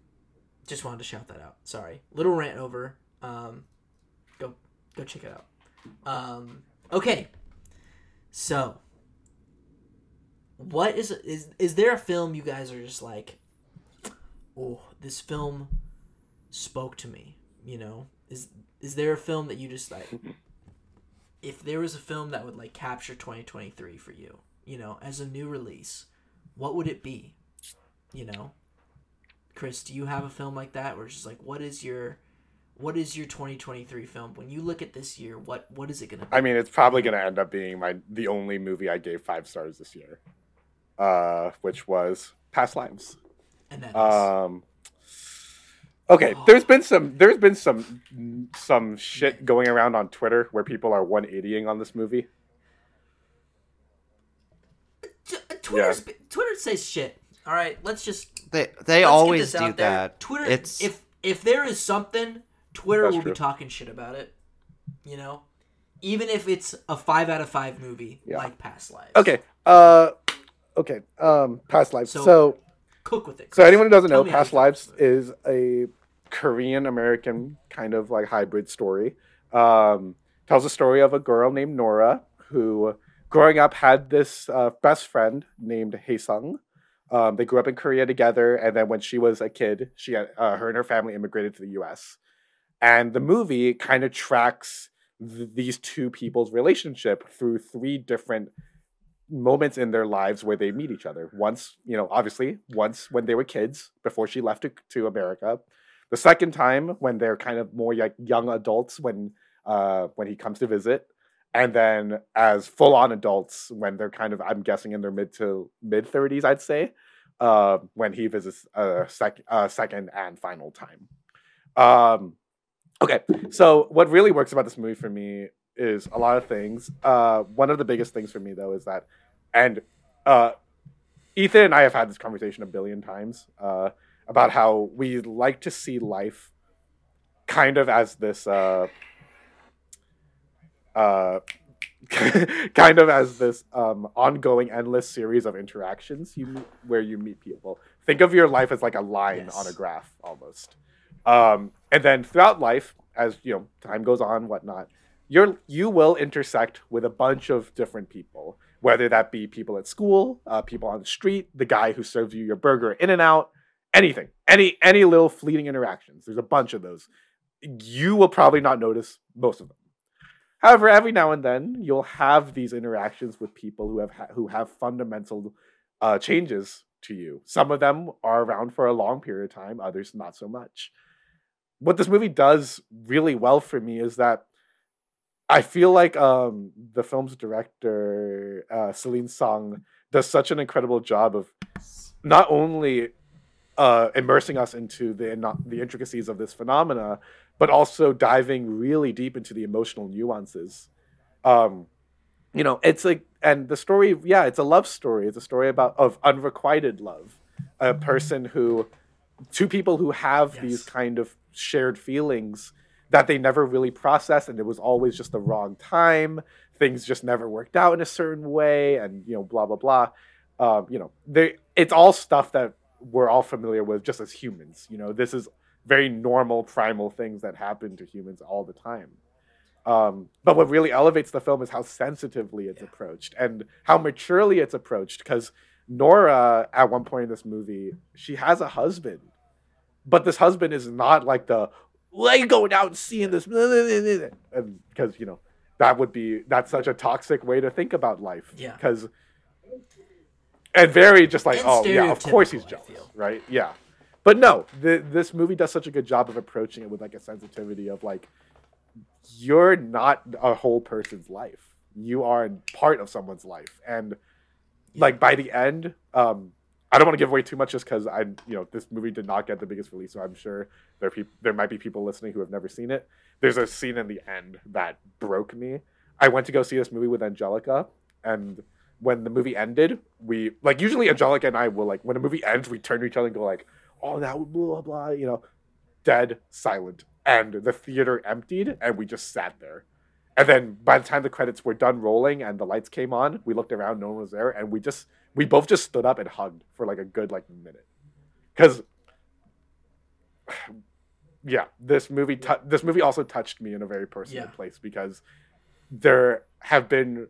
just wanted to shout that out. Sorry, little rant over. Um, go go check it out. Um, okay, so what is is is there a film you guys are just like, oh, this film spoke to me? You know, is is there a film that you just like? if there was a film that would like capture 2023 for you, you know, as a new release, what would it be? You know, Chris, do you have a film like that where it's just like, what is your, what is your 2023 film? When you look at this year, what what is it gonna? be? I mean, it's probably gonna end up being my the only movie I gave five stars this year, uh, which was Past Lives. And then Um, okay, Oh. there's been some there's been some some shit going around on Twitter where people are 180ing on this movie. T- Twitter Twitter says shit. All right, let's just They they always do out there. that. Twitter, It's if if there is something, Twitter That's will true. be talking shit about it. You know, even if it's a five out of five movie Yeah. like Past Lives. Okay, uh, okay, um, Past Lives. So- so cook with it. So anyone who doesn't Tell know, Past. Lives is a Korean American kind of like hybrid story. Um, tells a story of a girl named Nora who, growing up, had this uh, best friend named Hae Sung. Um, they grew up in Korea together, and then when she was a kid, she had, uh, her and her family immigrated to the U.S. And the movie kind of tracks th- these two people's relationship through three different moments in their lives where they meet each other. Once, you know, obviously, once when they were kids before she left to, to America. The second time when they're kind of more like young adults when uh, when he comes to visit, and then as full on adults when they're kind of I'm guessing in their mid to mid thirties, I'd say, uh, when he visits a sec- uh, second and final time. Um, okay, so what really works about this movie for me is a lot of things. Uh, one of the biggest things for me though is that, and uh, Ethan and I have had this conversation a billion times uh, about how we like to see life kind of as this uh, uh, [laughs] kind of as this um, ongoing endless series of interactions you meet, where you meet people. Think of your life as like a line Yes. on a graph almost. Um, and then throughout life, as you know, time goes on, whatnot, you're you will intersect with a bunch of different people, whether that be people at school, uh, people on the street, the guy who serves you your burger in and out, anything, any any little fleeting interactions. There's a bunch of those. You will probably not notice most of them. However, every now and then you'll have these interactions with people who have ha- who have fundamental uh, changes to you. Some of them are around for a long period of time, others not so much. What this movie does really well for me is that I feel like um, the film's director uh, Celine Song does such an incredible job of not only uh, immersing us into the the intricacies of this phenomena, but also diving really deep into the emotional nuances. Um, you know, it's like, and the story, yeah, it's a love story. It's a story about of unrequited love, a person who, two people who have these kind of shared feelings that they never really processed, and it was always just the wrong time. Things just never worked out in a certain way, and you know, blah blah blah. Um, you know, they it's all stuff that we're all familiar with just as humans. You know, this is very normal primal things that happen to humans all the time. Um, but what really elevates the film is how sensitively it's Yeah. approached and how maturely it's approached. Because Nora, at one point in this movie, she has a husband, but this husband is not like the like going out and seeing this, and because you know that would be that's such a toxic way to think about life. Yeah. Because and very just like And oh yeah, of course he's jealous, right? Yeah. But no, the, this movie does such a good job of approaching it with like a sensitivity of like you're not a whole person's life. You are part of someone's life, and like by the end, um, I don't want to give away too much just because I, you know, this movie did not get the biggest release, so I'm sure there peop- there might be people listening who have never seen it. There's a scene in the end that broke me. I went to go see this movie with Angelica, and when the movie ended, we like usually Angelica and I will like when a movie ends, we turn to each other and go like, "Oh, that blah blah," you know, dead silent, and the theater emptied, and we just sat there. And then by the time the credits were done rolling and the lights came on, we looked around, no one was there, and we just we both just stood up and hugged for like a good like minute, because [sighs] yeah, this movie tou this movie also touched me in a very personal Yeah. place because there have been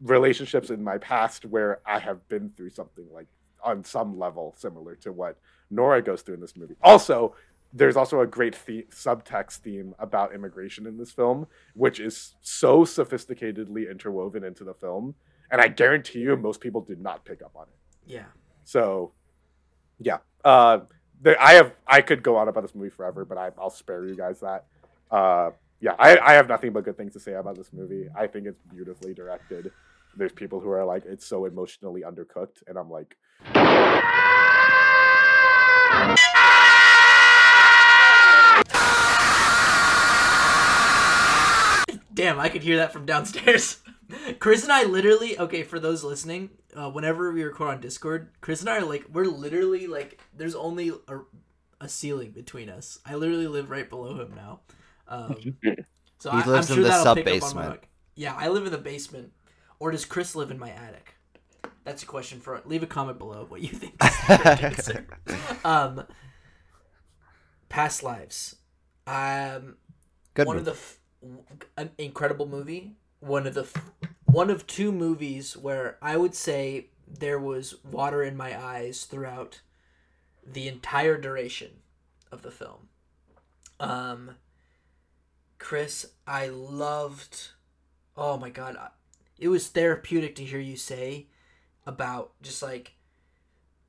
relationships in my past where I have been through something like on some level similar to what Nora goes through in this movie. Also, there's also a great the- subtext theme about immigration in this film, which is so sophisticatedly interwoven into the film, and I guarantee you most people did not pick up on it. Yeah. So, yeah, uh, there, I have I could go on about this movie forever, but I, I'll spare you guys that. Uh, yeah, I, I have nothing but good things to say about this movie. I think it's beautifully directed. There's people who are like it's so emotionally undercooked, and I'm like, Damn, I could hear that from downstairs. [laughs] Chris and I literally, okay, for those listening, uh, whenever we record on Discord, Chris and I are like, we're literally like, there's only a, a ceiling between us. I literally live right below him now. Um, [laughs] so He I, lives I'm in sure the that'll pick up on my sub-basement. Yeah, I live in the basement. Or does Chris live in my attic? That's a question for. Leave a comment below what you think. is the correct answer. um, past lives. Um, Good. one movie. of the f- an incredible movie one of the f- one of two movies where i would say there was water in my eyes throughout the entire duration of the film um chris i loved oh my god I- it was therapeutic to hear you say about just like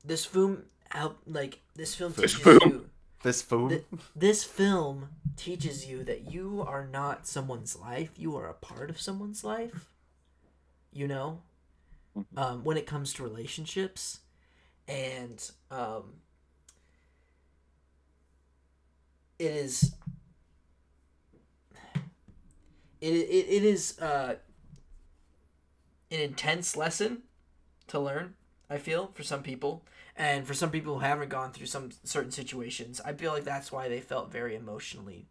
this film help like this film This teaches film. you this food. Th- this film teaches you that you are not someone's life you are a part of someone's life you know? Um, when it comes to relationships and um, it is it, it, it is uh, an intense lesson to learn i feel for some people and for some people who haven't gone through some certain situations i feel like that's why they felt very emotionally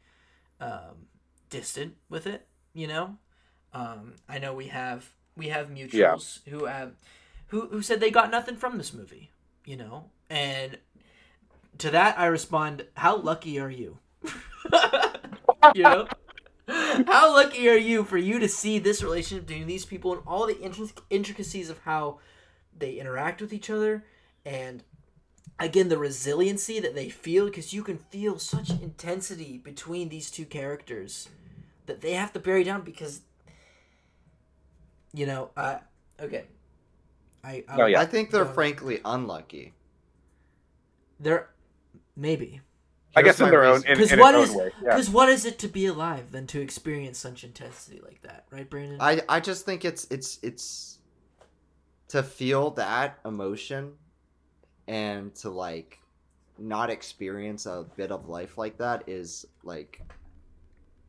um, distant with it. You know, um, I know we have we have mutuals Yeah. who have who who said they got nothing from this movie. You know, and to that I respond, how lucky are you? [laughs] you know. How lucky are you for you to see this relationship between these people and all the intric- intricacies of how they interact with each other and again the resiliency that they feel because you can feel such intensity between these two characters that they have to bury down because you know uh okay i, I No, yeah. I think they're Uh, frankly unlucky. they're maybe I guess in my their own reason. in, in because its what own is way. Yeah. because what is it to be alive than to experience such intensity like that right brandon I I just think it's it's it's to feel that emotion and to like not experience a bit of life like that is like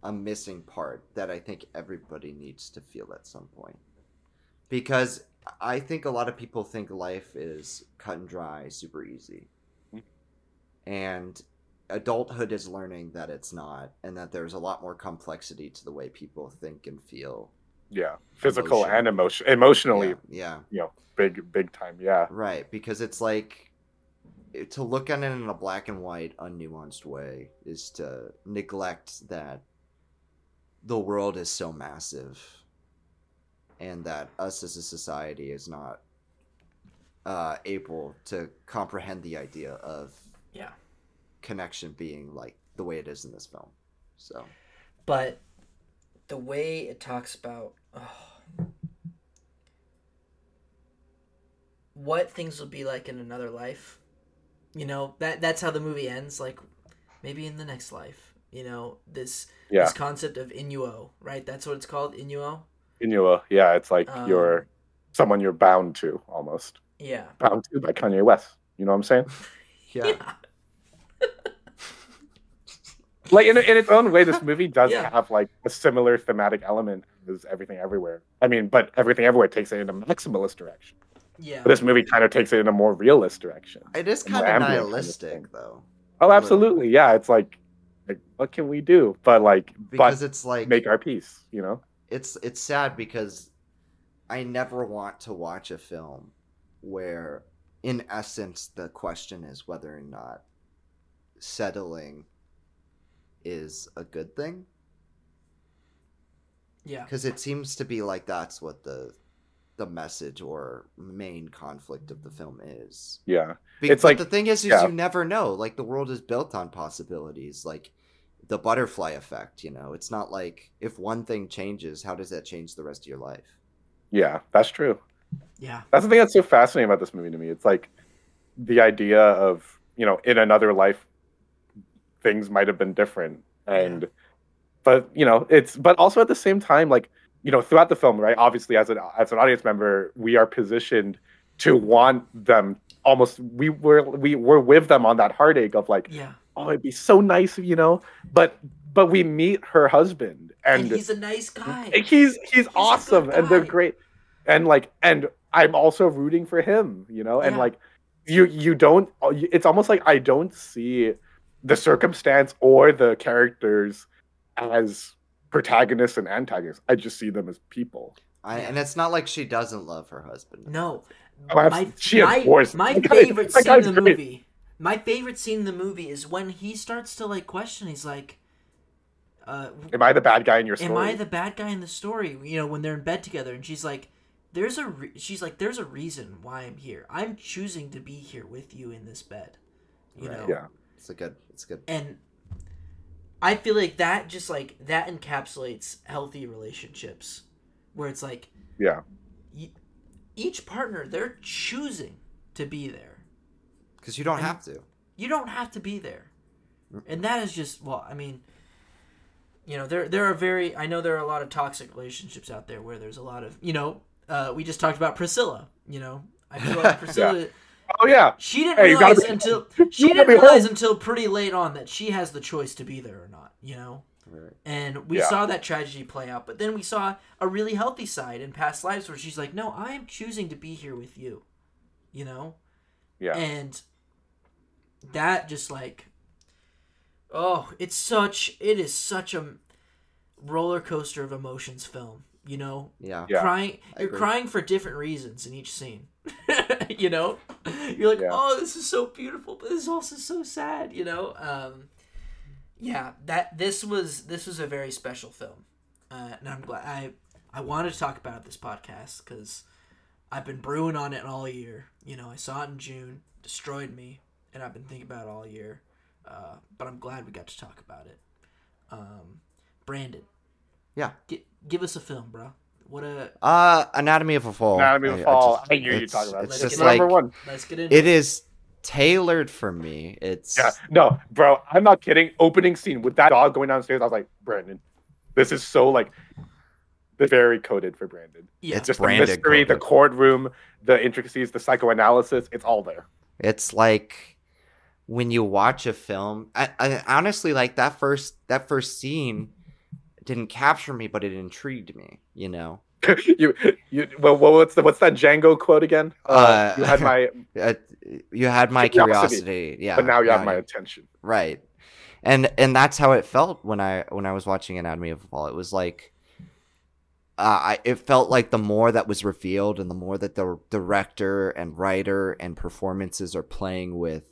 a missing part that I think everybody needs to feel at some point. Because I think a lot of people think life is cut and dry, super easy. Hmm. And adulthood is learning that it's not and that there's a lot more complexity to the way people think and feel yeah, physical Emotion. and emotion, emotionally, yeah, yeah. big big time. Yeah, right because it's like to look at it in a black and white unnuanced way is to neglect that the world is so massive and that us as a society is not uh, able to comprehend the idea of yeah connection being like the way it is in this film so but the way it talks about oh, what things will be like in another life. You know that that's how the movie ends like maybe in the next life. You know this yeah. this concept of inuo right? That's what it's called inuo? Inua, yeah, it's like Um, you're someone you're bound to almost. Yeah. Bound to by Kanye West. You know what I'm saying? [laughs] yeah [laughs] Like in, in its own way, this [laughs] movie does Yeah. have like a similar thematic element as Everything Everywhere. I mean, but Everything Everywhere takes it in a maximalist direction. yeah But this movie kind of takes it in a more realist direction. it is kind of ambient kind of nihilistic though Oh, absolutely, yeah. It's like, like what can we do? But like, because but it's like make our peace. You know? it's it's sad because I never want to watch a film where in essence the question is whether or not settling is a good thing yeah because it seems to be like that's what the the message or main conflict of the film is Yeah. Be- It's like- the thing is, is yeah. you never know. Like the world is built on possibilities, like the butterfly effect. You know, it's not like if one thing changes, how does that change the rest of your life? Yeah, that's true. yeah That's the thing that's so fascinating about this movie to me. It's like the idea of, you know, in another life, things might have been different. And, but, you know, it's, but also at the same time, like, you know, throughout the film, right? Obviously, as an, as an audience member, we are positioned to want them almost, we were, we were with them on that heartache of like, yeah oh, it'd be so nice, you know, but, but we meet her husband and, and, he's a nice guy he's he's, a awesome and they're great and like and i'm also rooting for him you know and Yeah. like you you don't it's almost like i don't see the circumstance or the characters as protagonists and antagonists i just see them as people I, And it's not like she doesn't love her husband. No. Oh, my, she my, adores- my [laughs] that guy- favorite scene in the great. movie. My favorite scene in the movie is when he starts to like question. He's like, uh, am i the bad guy in your story "Am I the bad guy in the story?" You know, when they're in bed together, and she's like, "There's a," re-, she's like, "There's a reason why I'm here. I'm choosing to be here with you in this bed." You Right. know. yeah It's a good. It's good. and I feel like that just like that encapsulates healthy relationships, where it's like yeah y- each partner they're choosing to be there. Because you don't And- have to. You don't have to be there, and that is just well. I mean, you know, there there are very I know there are a lot of toxic relationships out there where there's a lot of you know. Uh, we just talked about Priscilla. You know, I feel like [laughs] Priscilla. Oh yeah She didn't Hey, realize be- until [laughs] she didn't realize home. until pretty late on that she has the choice to be there or not. You know. Right. And we Yeah. saw that tragedy play out, but then we saw a really healthy side in past lives where she's like, "No, I am choosing to be here with you," you know, yeah and that just like, Oh, it's such it is such a roller coaster of emotions film. You know, Yeah. Yeah. crying. I You're agree. crying for different reasons in each scene. [laughs] you know, [laughs] you're like, Yeah. oh, this is so beautiful, but this is also so sad. You know, um, yeah. That this was this was a very special film, uh, and I'm glad I I wanted to talk about this podcast because I've been brewing on it all year. You know, I saw it in June, destroyed me, and I've been thinking about it all year. Uh, but I'm glad we got to talk about it. Um, Brandon, Yeah. gi- give us a film, bro. What a Uh, Anatomy of a Fall. Anatomy of I- a I Fall. just- I, knew you'd it's- talk about It's just like number one. let's get into it is tailored for me. It's Yeah, no, bro, I'm not kidding. Opening scene with that dog going downstairs, I was like, Brandon, this is so like very coded for Brandon. Yeah, It's Just branded the mystery, the courtroom, the intricacies, the psychoanalysis, it's all there. It's like when you watch a film. I, I honestly like that first that first scene didn't capture me, but it intrigued me. You know, [laughs] you, you, well, what's the what's that Django quote again? Uh, you had my, [laughs] uh, you had my Curiosity. curiosity. Yeah, but now you have my you- attention. right, and and that's how it felt when I when I was watching Anatomy of a Fall. It was like. Uh, I, it felt like the more that was revealed and the more that the director and writer and performances are playing with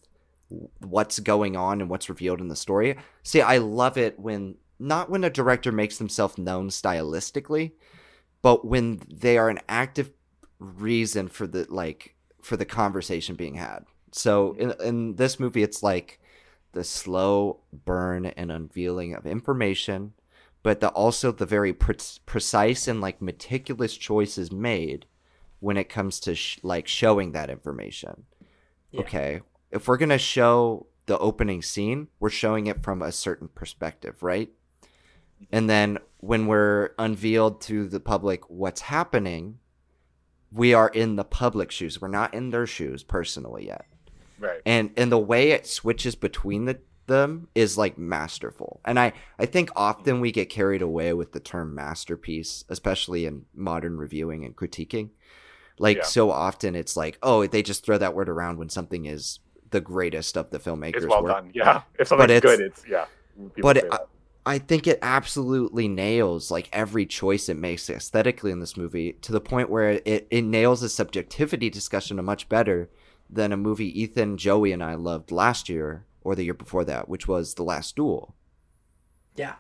what's going on and what's revealed in the story. See, I love it when not when a director makes themselves known stylistically, but when they are an active reason for the like for the conversation being had. So in in this movie it's like the slow burn and unveiling of information, but the also the very pre- precise and like meticulous choices made when it comes to sh- like showing that information. Yeah. Okay, if we're gonna show the opening scene, we're showing it from a certain perspective, right? And then when we're unveiled to the public what's happening, we are in the public shoes. We're not in their shoes personally yet. Right. And and the way it switches between the them is like masterful. And I I think often we get carried away with the term masterpiece, especially in modern reviewing and critiquing. Like Yeah. so often it's like, oh, they just throw that word around when something is the greatest of the filmmakers. It's well work. done. Yeah. If something's it's- good, it's yeah. But it-. I think it absolutely nails like every choice it makes aesthetically in this movie to the point where it, it nails the subjectivity discussion a much better than a movie Ethan, Joey, and I loved last year or the year before that, which was The Last Duel, yeah,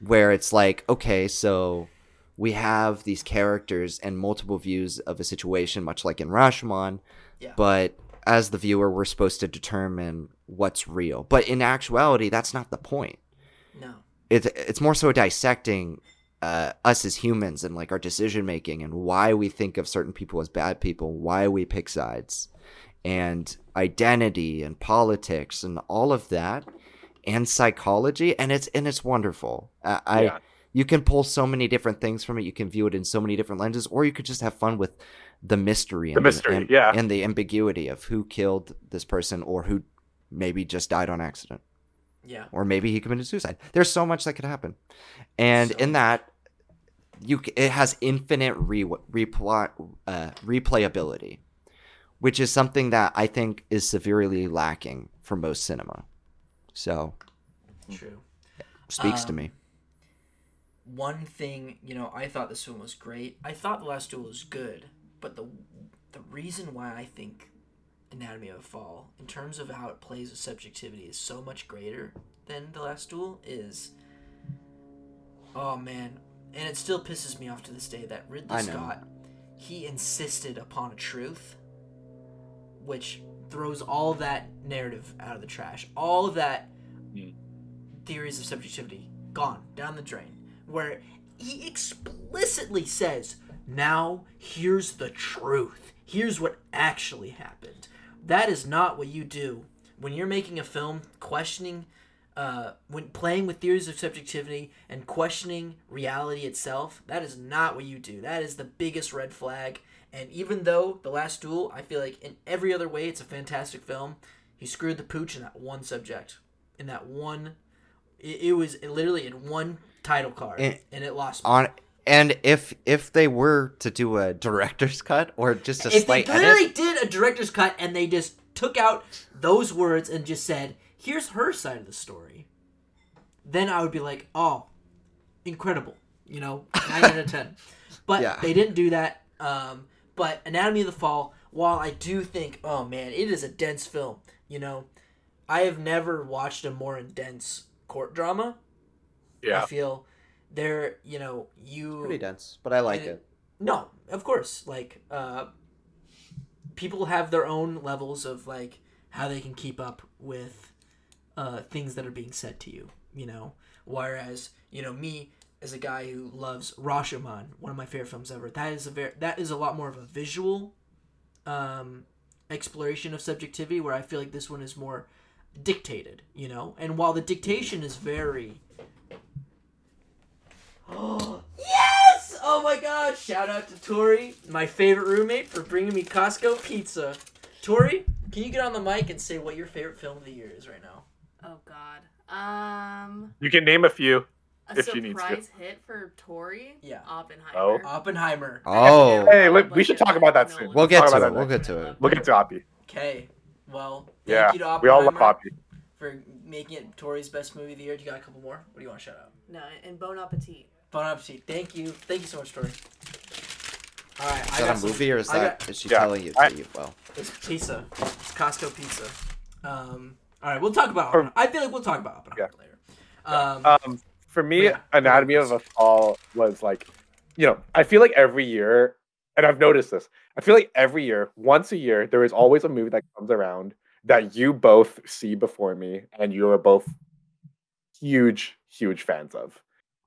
where it's like, okay, so we have these characters and multiple views of a situation, much like in Rashomon, Yeah. but as the viewer, we're supposed to determine what's real. But in actuality, that's not the point no, it's it's more so dissecting uh, us as humans and like our decision making and why we think of certain people as bad people, why we pick sides, and identity and politics and all of that, and psychology, and it's and it's wonderful. I, I Yeah. you can pull so many different things from it. You can view it in so many different lenses, or you could just have fun with the mystery and The mystery, and, yeah. and the ambiguity of who killed this person or who maybe just died on accident yeah, or maybe he committed suicide. There's so much that could happen, and So in that, you it has infinite re reply uh, replayability, which is something that I think is severely lacking for most cinema. So true. speaks to Um, me. One thing, you know, I thought this film was great. I thought The Last Duel was good, but the the reason why I think Anatomy of a Fall, in terms of how it plays with subjectivity, is so much greater than The Last Duel is. Oh man, and it still pisses me off to this day that Ridley Scott, he insisted upon a truth, which throws all that narrative out of the trash. All of that Mm. theories of subjectivity gone down the drain. Where he explicitly says, "Now here's the truth. Here's what actually happened." That is not what you do when you're making a film questioning uh, when playing with theories of subjectivity and questioning reality itself, that is not what you do. That is the biggest red flag. And even though The Last Duel, I feel like in every other way it's a fantastic film, he screwed the pooch in that one subject. In that one, it, it was literally in one title card, And- and, it lost me. On and if if they were to do a director's cut or just a if they slight literally edit, did a director's cut and they just took out those words and just said, "Here's her side of the story," then I would be like, oh, incredible, you know, nine out of ten. [laughs] But Yeah. they didn't do that. Um, but Anatomy of the Fall, while I do think, oh man, it is a dense film. You know, I have never watched a more intense court drama. Yeah, I feel there, you know, you Pretty dense, but I like And- it. no, of course. Like, uh, people have their own levels of like how they can keep up with uh, things that are being said to you. You know, whereas you know me as a guy who loves Rashomon, one of my favorite films ever. That is a very that is a lot more of a visual um, exploration of subjectivity, where I feel like this one is more dictated. You know, and while the dictation is very yes! Oh my god! Shout out to Tori, my favorite roommate, for bringing me Costco pizza. Tori, can you get on the mic and say what your favorite film of the year is right now? Oh God. Um, You can name a few. a If she needs to. surprise hit for Tori. Yeah. Oppenheimer. Oh. Oppenheimer. [laughs] Oh, Hey, let- we should talk about that soon. we'll get to it. We'll get to it. We'll get to Hoppy. Okay. Well, thank Yeah, you to we all love Hoppy. for making it Tori's best movie of the year. Do you got a couple more? What do you want to shout out? No, and Bon Appetit. Bon appetit. Thank you. Thank you so much, Tori. All right. Is I that got a some- movie or is I that got- is she Yeah, telling you I- to eat well? It's pizza. It's Costco pizza. Um. All right. We'll talk about. For- I feel like we'll talk about Oppenheimer later. Um. Um, for me, Yeah. Anatomy of a Fall was like, you know, I feel like every year, and I've noticed this. I feel like every year, once a year, there is always a movie that comes around that you both see before me, and you are both huge, huge fans of.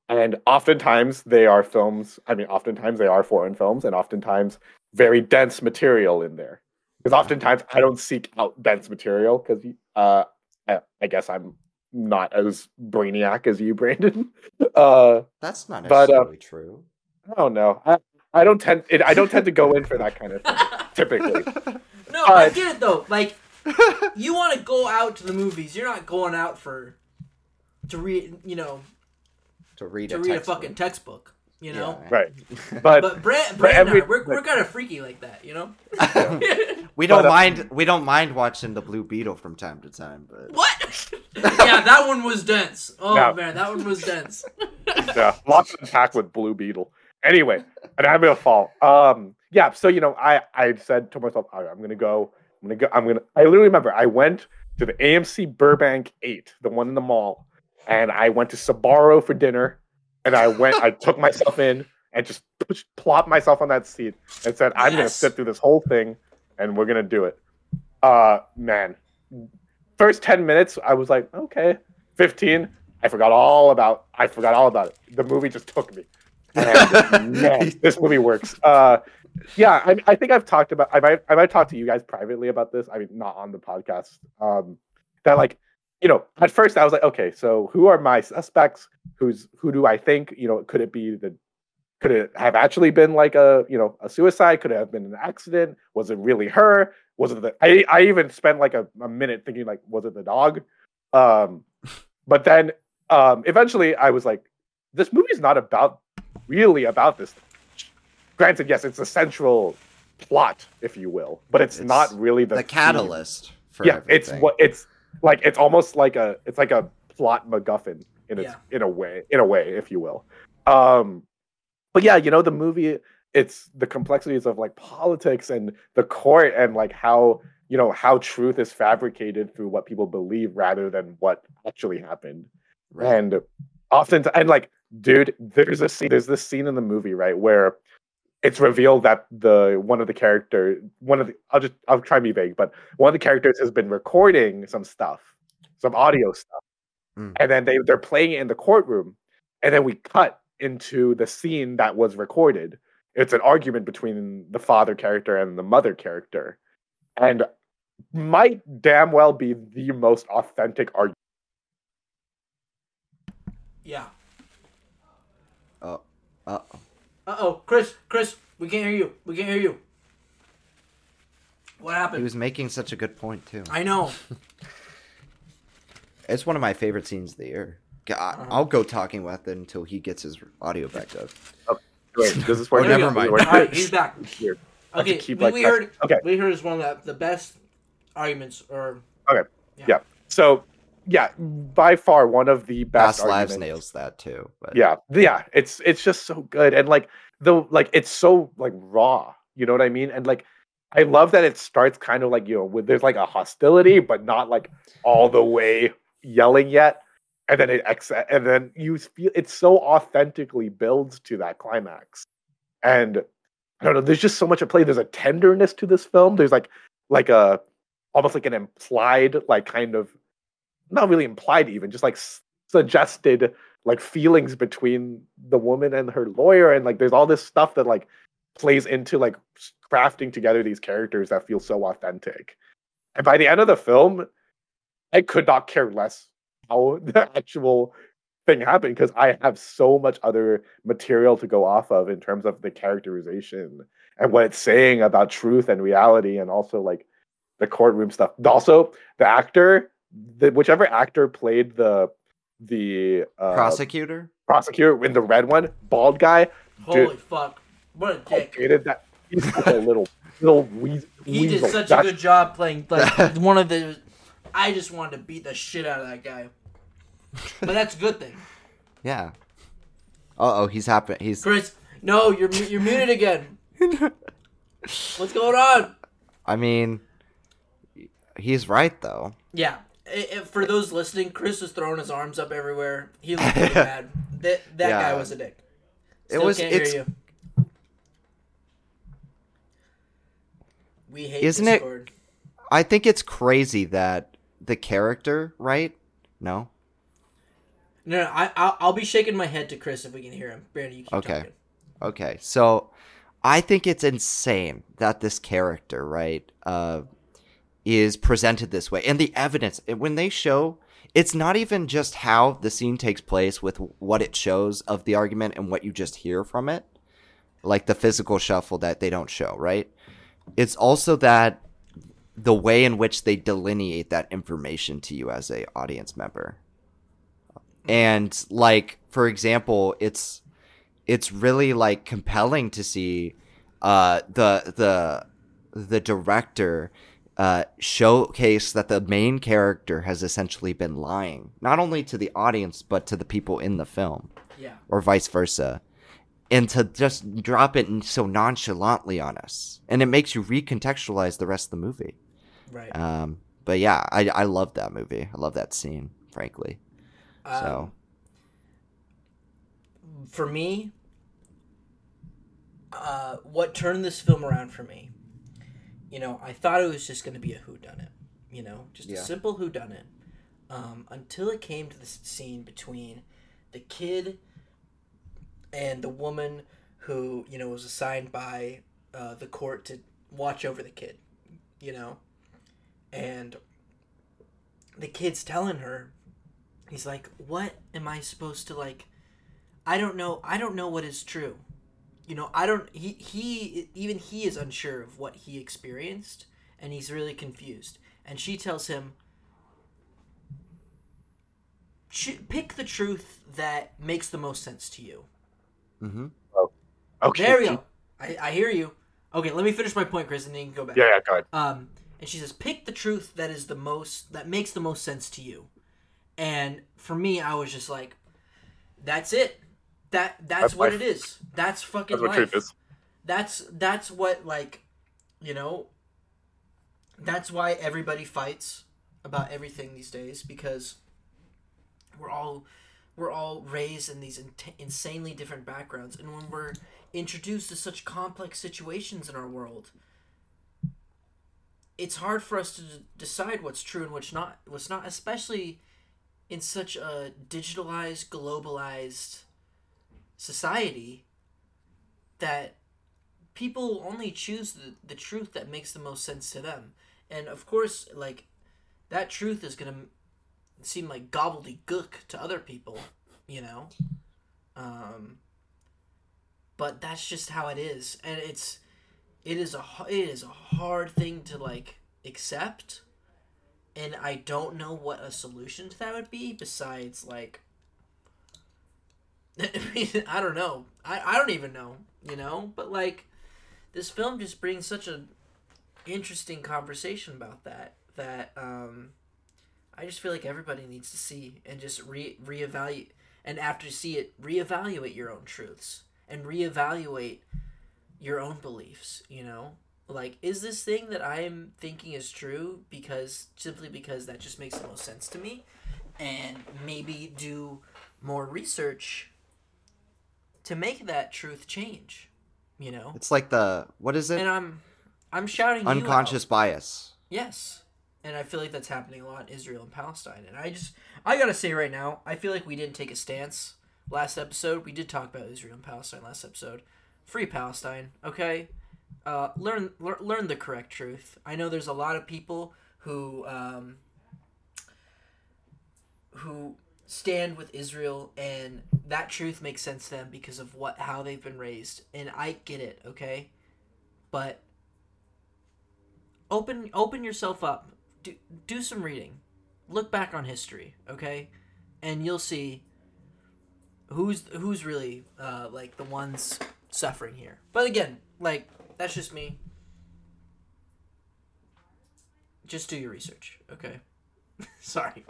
And oftentimes they are films. I mean, oftentimes they are foreign films, and oftentimes very dense material in there. Because oftentimes I don't seek out dense material because, uh, I, I guess I'm not as brainiac as you, [laughs] Brandon. Uh, That's not But, uh, true. I don't know. I, I don't tend. It, I don't tend to go in for that kind of thing typically. [laughs] no, I get it though. Like, you want to go out to the movies. You're not going out for to read. You know, to read to a read a fucking textbook. You know. Yeah. Right. [laughs] But But Brand, But Brand every- and I, we're, we're kind of freaky like that, you know. [laughs] we don't But, uh, mind. We don't mind watching the Blue Beetle from time to time, but what? [laughs] yeah, that one was dense. Oh No. man, that one was dense. yeah, lots of attack with Blue Beetle. Anyway, Anatomy of a Fall. Um, yeah. So you know, I I said to myself, "All right, I'm gonna go. I'm gonna go. I'm gonna. I literally remember I went to the AMC Burbank Eight, the one in the mall, and I went to Sbarro for dinner, and I went. I took myself in and just push, plopped myself on that seat and said, "I'm gonna sit through this whole thing, and we're gonna do it." Uh, man, first ten minutes, I was like, okay. Fifteen, I forgot all about. I forgot all about it. The movie just took me. And, [laughs] man, this movie works. Uh, yeah, I, I think I've talked about. I might, I might talk to you guys privately about this. I mean, not on the podcast. Um, that like, you know, at first I was like, okay, so who are my suspects? Who's who do I think? You know, could it be the? Could it have actually been like a you know a suicide? Could it have been an accident? Was it really her? Was it the? I I even spent like a, a minute thinking like, was it the dog? Um, but then um, eventually I was like, this movie's not about really about this. Granted, yes, it's a central plot, if you will, but it's, It's not really the the catalyst for Yeah, it's what it's like. It's almost like a it's like a plot MacGuffin in its Yeah. in a way, in a way, if you will. Um, but yeah, you know, the movie it's the complexities of like politics and the court and like how you know how truth is fabricated through what people believe rather than what actually happened Right. and often and like dude there's a scene there's this scene in the movie right where it's revealed that the one of the character one of the i'll just i'll try and be vague but one of the characters has been recording some stuff some audio stuff Mm. and then they they're playing it in the courtroom and then we cut into the scene that was recorded it's an argument between the father character and the mother character and might damn well be the most authentic argument Yeah. Oh, uh, Uh oh, Chris, Chris, we can't hear you. We can't hear you. What happened? he was making such a good point too. I know. [laughs] It's one of my favorite scenes of the year. G- I- Uh-huh. I'll go talking with it until he gets his audio back up. Wait, [laughs] this is Or where There we never mind. All right, he's back. Weird. I have to Okay, keep, we, like, we heard. okay. We heard is one of the, the best arguments, or okay, yeah. yeah. So, yeah, by far one of the best. Past Lives nails that too. But Yeah, yeah, it's it's just so good, and like the like it's so like raw. You know what I mean? And like I love that it starts kind of like you know with there's like a hostility, but not like all the way yelling yet, and then it ex and then you feel it so authentically builds to that climax, and I don't know. There's just so much at play. There's a tenderness to this film. There's like like a almost like an implied like kind of not really implied even just like suggested like feelings between the woman and her lawyer and like there's all this stuff that like plays into like crafting together these characters that feel so authentic. And by the end of the film i could not care less how [laughs] the actual thing happened because i have so much other material to go off of in terms of the characterization and what it's saying about truth and reality and also like the courtroom stuff. Also the actor the whichever actor played the the uh, prosecutor. prosecutor in the red one, bald guy, Holy fuck! What a dick. hated that. He's such a little little weas- He did such a good job playing like [laughs] one of the. I just wanted to beat the shit out of that guy. But that's a good thing. Yeah. Uh oh, he's happen. He's Chris, no, you're you're muted again. [laughs] What's going on? I mean, he's right though. Yeah. I- i- for those listening, Chris was throwing his arms up everywhere. He looked [laughs] pretty bad. That that Yeah. guy was a dick. It was- Can't it's- hear you. We hate Isn't it- I think it's crazy that the character, right? No. No, no, I I'll, I'll be shaking my head to Chris if we can hear him. Brandon, you keep Okay. talking. Okay, so I think it's insane that this character, right, uh, is presented this way, and the evidence when they show, it's not even just how the scene takes place with what it shows of the argument and what you just hear from it, like the physical shuffle that they don't show, right? It's also that the way in which they delineate that information to you as a audience member. And like for example, it's it's really like compelling to see uh the the the director uh showcase that the main character has essentially been lying not only to the audience but to the people in the film. Yeah. or vice versa. And to just drop it so nonchalantly on us. And it makes you recontextualize the rest of the movie. Right. um but yeah i i love that movie. I love that scene frankly. Um, so for me, uh, what turned this film around for me, you know, I thought it was just going to be a whodunit, you know, just Yeah. a simple whodunit, um, until it came to the scene between the kid and the woman who, you know, was assigned by uh, the court to watch over the kid, you know, and the kid's telling her, he's like, "What am I supposed to like?" I don't know. I don't know what is true. You know, I don't. He he even he is unsure of what he experienced, and he's really confused. And she tells him, "Pick the truth that makes the most sense to you." hmm okay. There we go. I, I hear you. Okay, let me finish my point, Chris, and then you can go back. Yeah, yeah, go ahead. Um, and she says, "Pick the truth that is the most that makes the most sense to you." And for me, I was just like, "That's it. That that's, That's what life. it is. That's fucking That's what life. is. That's that's what like, you know. That's why everybody fights about everything these days because we're all we're all raised in these in- insanely different backgrounds, and when we're introduced to such complex situations in our world, it's hard for us to d- decide what's true and what's not. What's not, especially in such a digitalized, globalized society that people only choose the, the truth that makes the most sense to them. And of course, like that truth is gonna seem like gobbledygook to other people, you know. Um, but that's just how it is, and it's it is a it is a hard thing to like accept, and I don't know what a solution to that would be besides like. [laughs] I don't know. I, I don't even know, you know. But like, this film just brings such an interesting conversation about that that um, I just feel like everybody needs to see and just re reevaluate and after you see it, reevaluate your own truths and reevaluate your own beliefs, you know? Like, is this thing that I am thinking is true because simply because that just makes the most sense to me? And maybe do more research to make that truth change, you know? It's like the what is it? And I'm I'm shouting you out. Unconscious bias. Yes. And I feel like that's happening a lot in Israel and Palestine. And I just, I gotta say right now, I feel like we didn't take a stance last episode. We did talk about Israel and Palestine last episode. Free Palestine, okay? Uh, learn, learn, learn the correct truth. I know there's a lot of people who, um, who stand with Israel, and that truth makes sense to them because of what, how they've been raised, and I get it, okay? But open open yourself up. Do, do some reading. Look back on history okay? And you'll see who's who's really uh, like the ones suffering here. But again like that's just me. Just do your research okay? [laughs] Sorry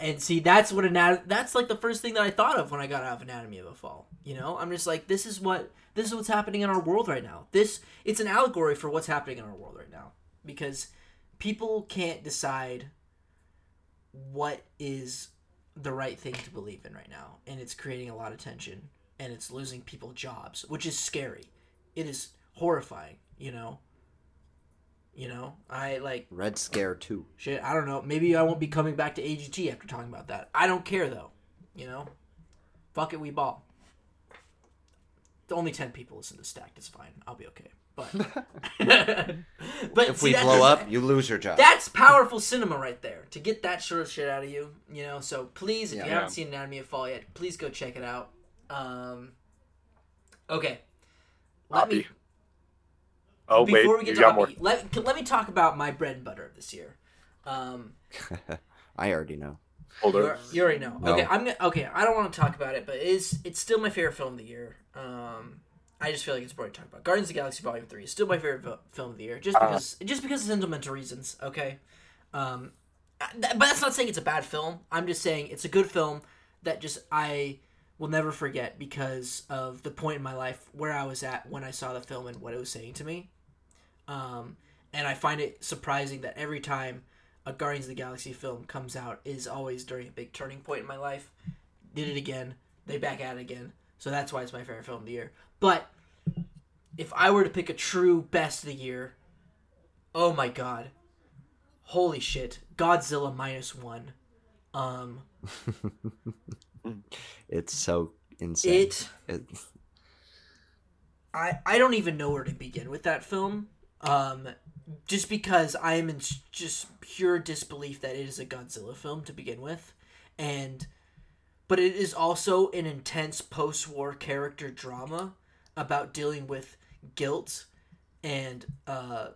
and see that's what anat- that's like the first thing that i thought of when i got out of anatomy of a fall you know? I'm just like this is what this is what's happening in our world right now. This it's an allegory for what's happening in our world right now. Because people can't decide what is the right thing to believe in right now. And it's creating a lot of tension. And it's losing people jobs which is scary. It is horrifying you know you know? I like Red Scare too. shit i don't know. Maybe i won't be coming back to agt after talking about that. I don't care though you know? Fuck it we ball. Only 10 people listen to stacked it's fine. I'll be okay. But [laughs] [laughs] but If see, we blow doesn't- up, you lose your job. that's powerful cinema right there to get that sort of shit out of you you know? So please if Yeah. you haven't seen anatomy of fall yet please go check it out. Um okay. Let me Hoppy. Oh wait, before we get to got more. Let, let me talk about my bread and butter of this year um [laughs] I already know. Hold you, already know No. okay i'm gonna okay i don't want to talk about it but it is it's still my favorite film of the year um I just feel like it's important to talk about. Guardians of the Galaxy Volume Three is still my favorite fil- film of the year, just Uh. because just because of sentimental reasons. Okay, um, th- but that's not saying it's a bad film. I'm just saying it's a good film that just I will never forget because of the point in my life where I was at when I saw the film and what it was saying to me. Um, and I find it surprising that every time a Guardians of the Galaxy film comes out is always during a big turning point in my life. Did it again. They back at it again. So that's why it's my favorite film of the year. But if I were to pick a true best of the year, oh my god. Holy shit. Godzilla minus one. Um [laughs] It's so insane. it It- I I don't even know where to begin with that film. Um, just because I am in just pure disbelief that it is a Godzilla film to begin with, and but it is also an intense post-war character drama about dealing with guilt and uh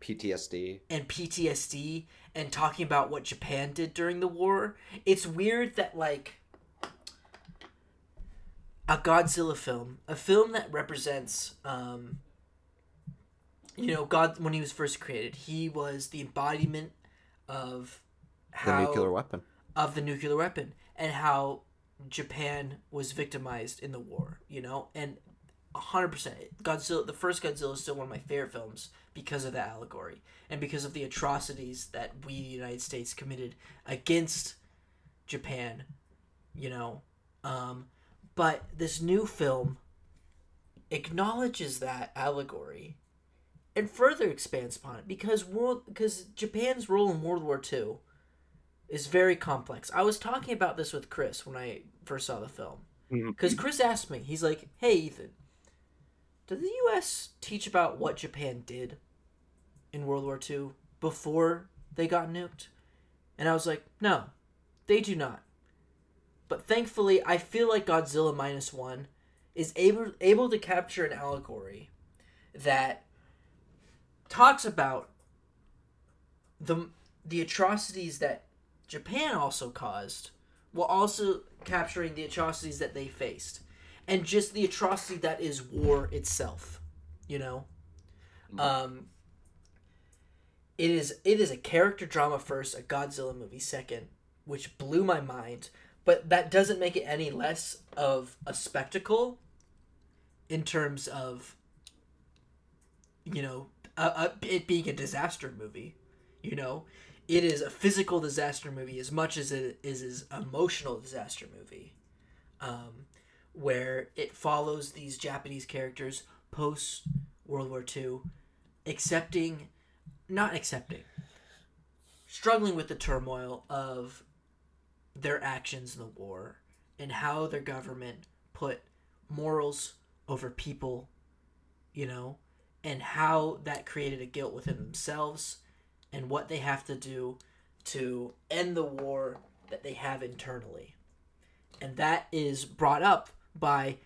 PTSD. and PTSD and talking about what Japan did during the war. It's weird that like a Godzilla film, a film that represents um you know, God when he was first created, he was the embodiment of The nuclear weapon. of the nuclear weapon and how Japan was victimized in the war, you know? And 100% Godzilla the first Godzilla is still one of my favorite films because of the allegory and because of the atrocities that we the United States committed against Japan, you know? Um but this new film acknowledges that allegory and further expands upon it because world because Japan's role in World War II is very complex. I was talking about this with Chris when I first saw the film. Mm-hmm. Because Chris asked me, he's like, "Hey Ethan, did the U.S. teach about what Japan did in World War II before they got nuked?" And I was like, "No, they do not." But thankfully, I feel like Godzilla minus one is able able to capture an allegory that talks about the the atrocities that Japan also caused, while also capturing the atrocities that they faced, and just the atrocity that is war itself. You know, um, it is it is a character drama first, a Godzilla movie second, which blew my mind. But that doesn't make it any less of a spectacle in terms of you know it being a disaster movie. You know, it is a physical disaster movie as much as it is an emotional disaster movie, um, where it follows these Japanese characters post World War II, accepting, not accepting, struggling with the turmoil of their actions in the war and how their government put morals over people, you know, and how that created a guilt within themselves and what they have to do to end the war that they have internally. And that is brought up by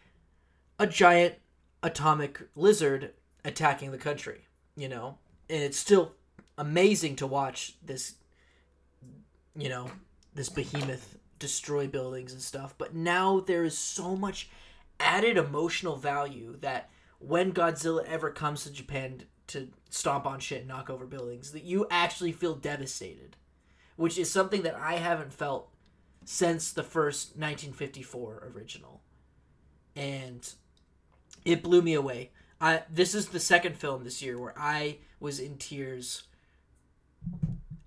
a giant atomic lizard attacking the country, you know? And it's still amazing to watch this, you know, this behemoth destroy buildings and stuff. But now there is so much added emotional value that when Godzilla ever comes to Japan to stomp on shit and knock over buildings, that you actually feel devastated, which is something that I haven't felt since the first 1954 original. And it blew me away. I this is the second film this year where I was in tears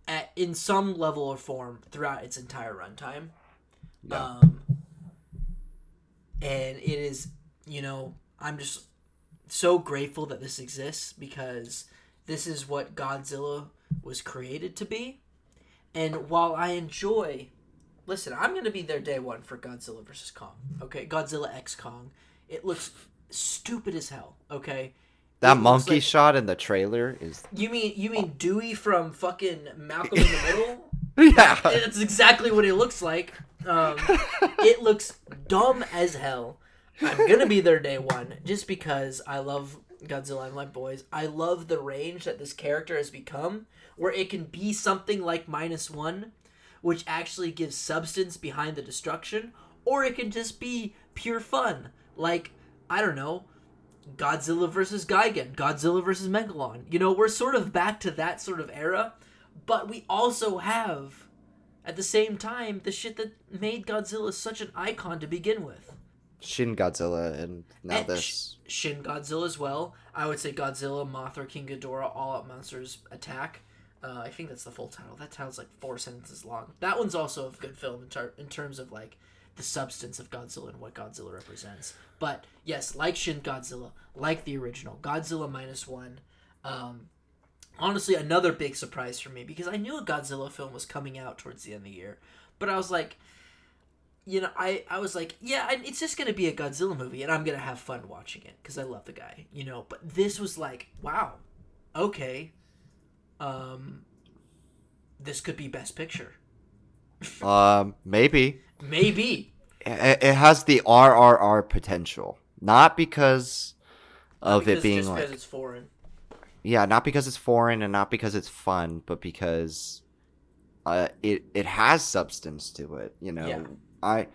at in some level or form throughout its entire runtime. Yeah. Um, and it is, you know, I'm just so grateful that this exists because this is what Godzilla was created to be. And while I enjoy, listen, I'm going to be there day one for Godzilla versus Kong. Okay, Godzilla X Kong. It looks stupid as hell. Okay, That It monkey like- shot in the trailer is you mean you mean Dewey from fucking Malcolm in the [laughs] Middle? yeah. That's exactly what it looks like. Um, [laughs] it looks dumb as hell. I'm gonna be there day one just because I love Godzilla and my boys. I love the range that this character has become, where it can be something like minus one, which actually gives substance behind the destruction, or it can just be pure fun, like I don't know, Godzilla versus Gigan, Godzilla versus Megalon. You know, we're sort of back to that sort of era, but we also have, at the same time, the shit that made Godzilla such an icon to begin with. Shin Godzilla and now And this. Shin Godzilla as well. I would say Godzilla, Mothra, King Ghidorah, All Out Monsters Attack. Uh, I think that's the full title. That title's like four sentences long. That one's also a good film in, ter- in terms of like the substance of Godzilla and what Godzilla represents. But yes, like Shin Godzilla, like the original Godzilla minus one. Um, honestly, another big surprise for me because I knew a Godzilla film was coming out towards the end of the year, but I was like, you know, I, I was like, yeah, it's just gonna be a Godzilla movie, and I'm gonna have fun watching it because I love the guy, you know. But this was like, wow, okay, um, this could be Best Picture, [laughs] Um, maybe maybe. it, it has the RRR potential, not because of Because- it being just like because it's foreign. yeah, not because it's foreign and not because it's fun, but because uh, it it has substance to it. You know, Yeah. I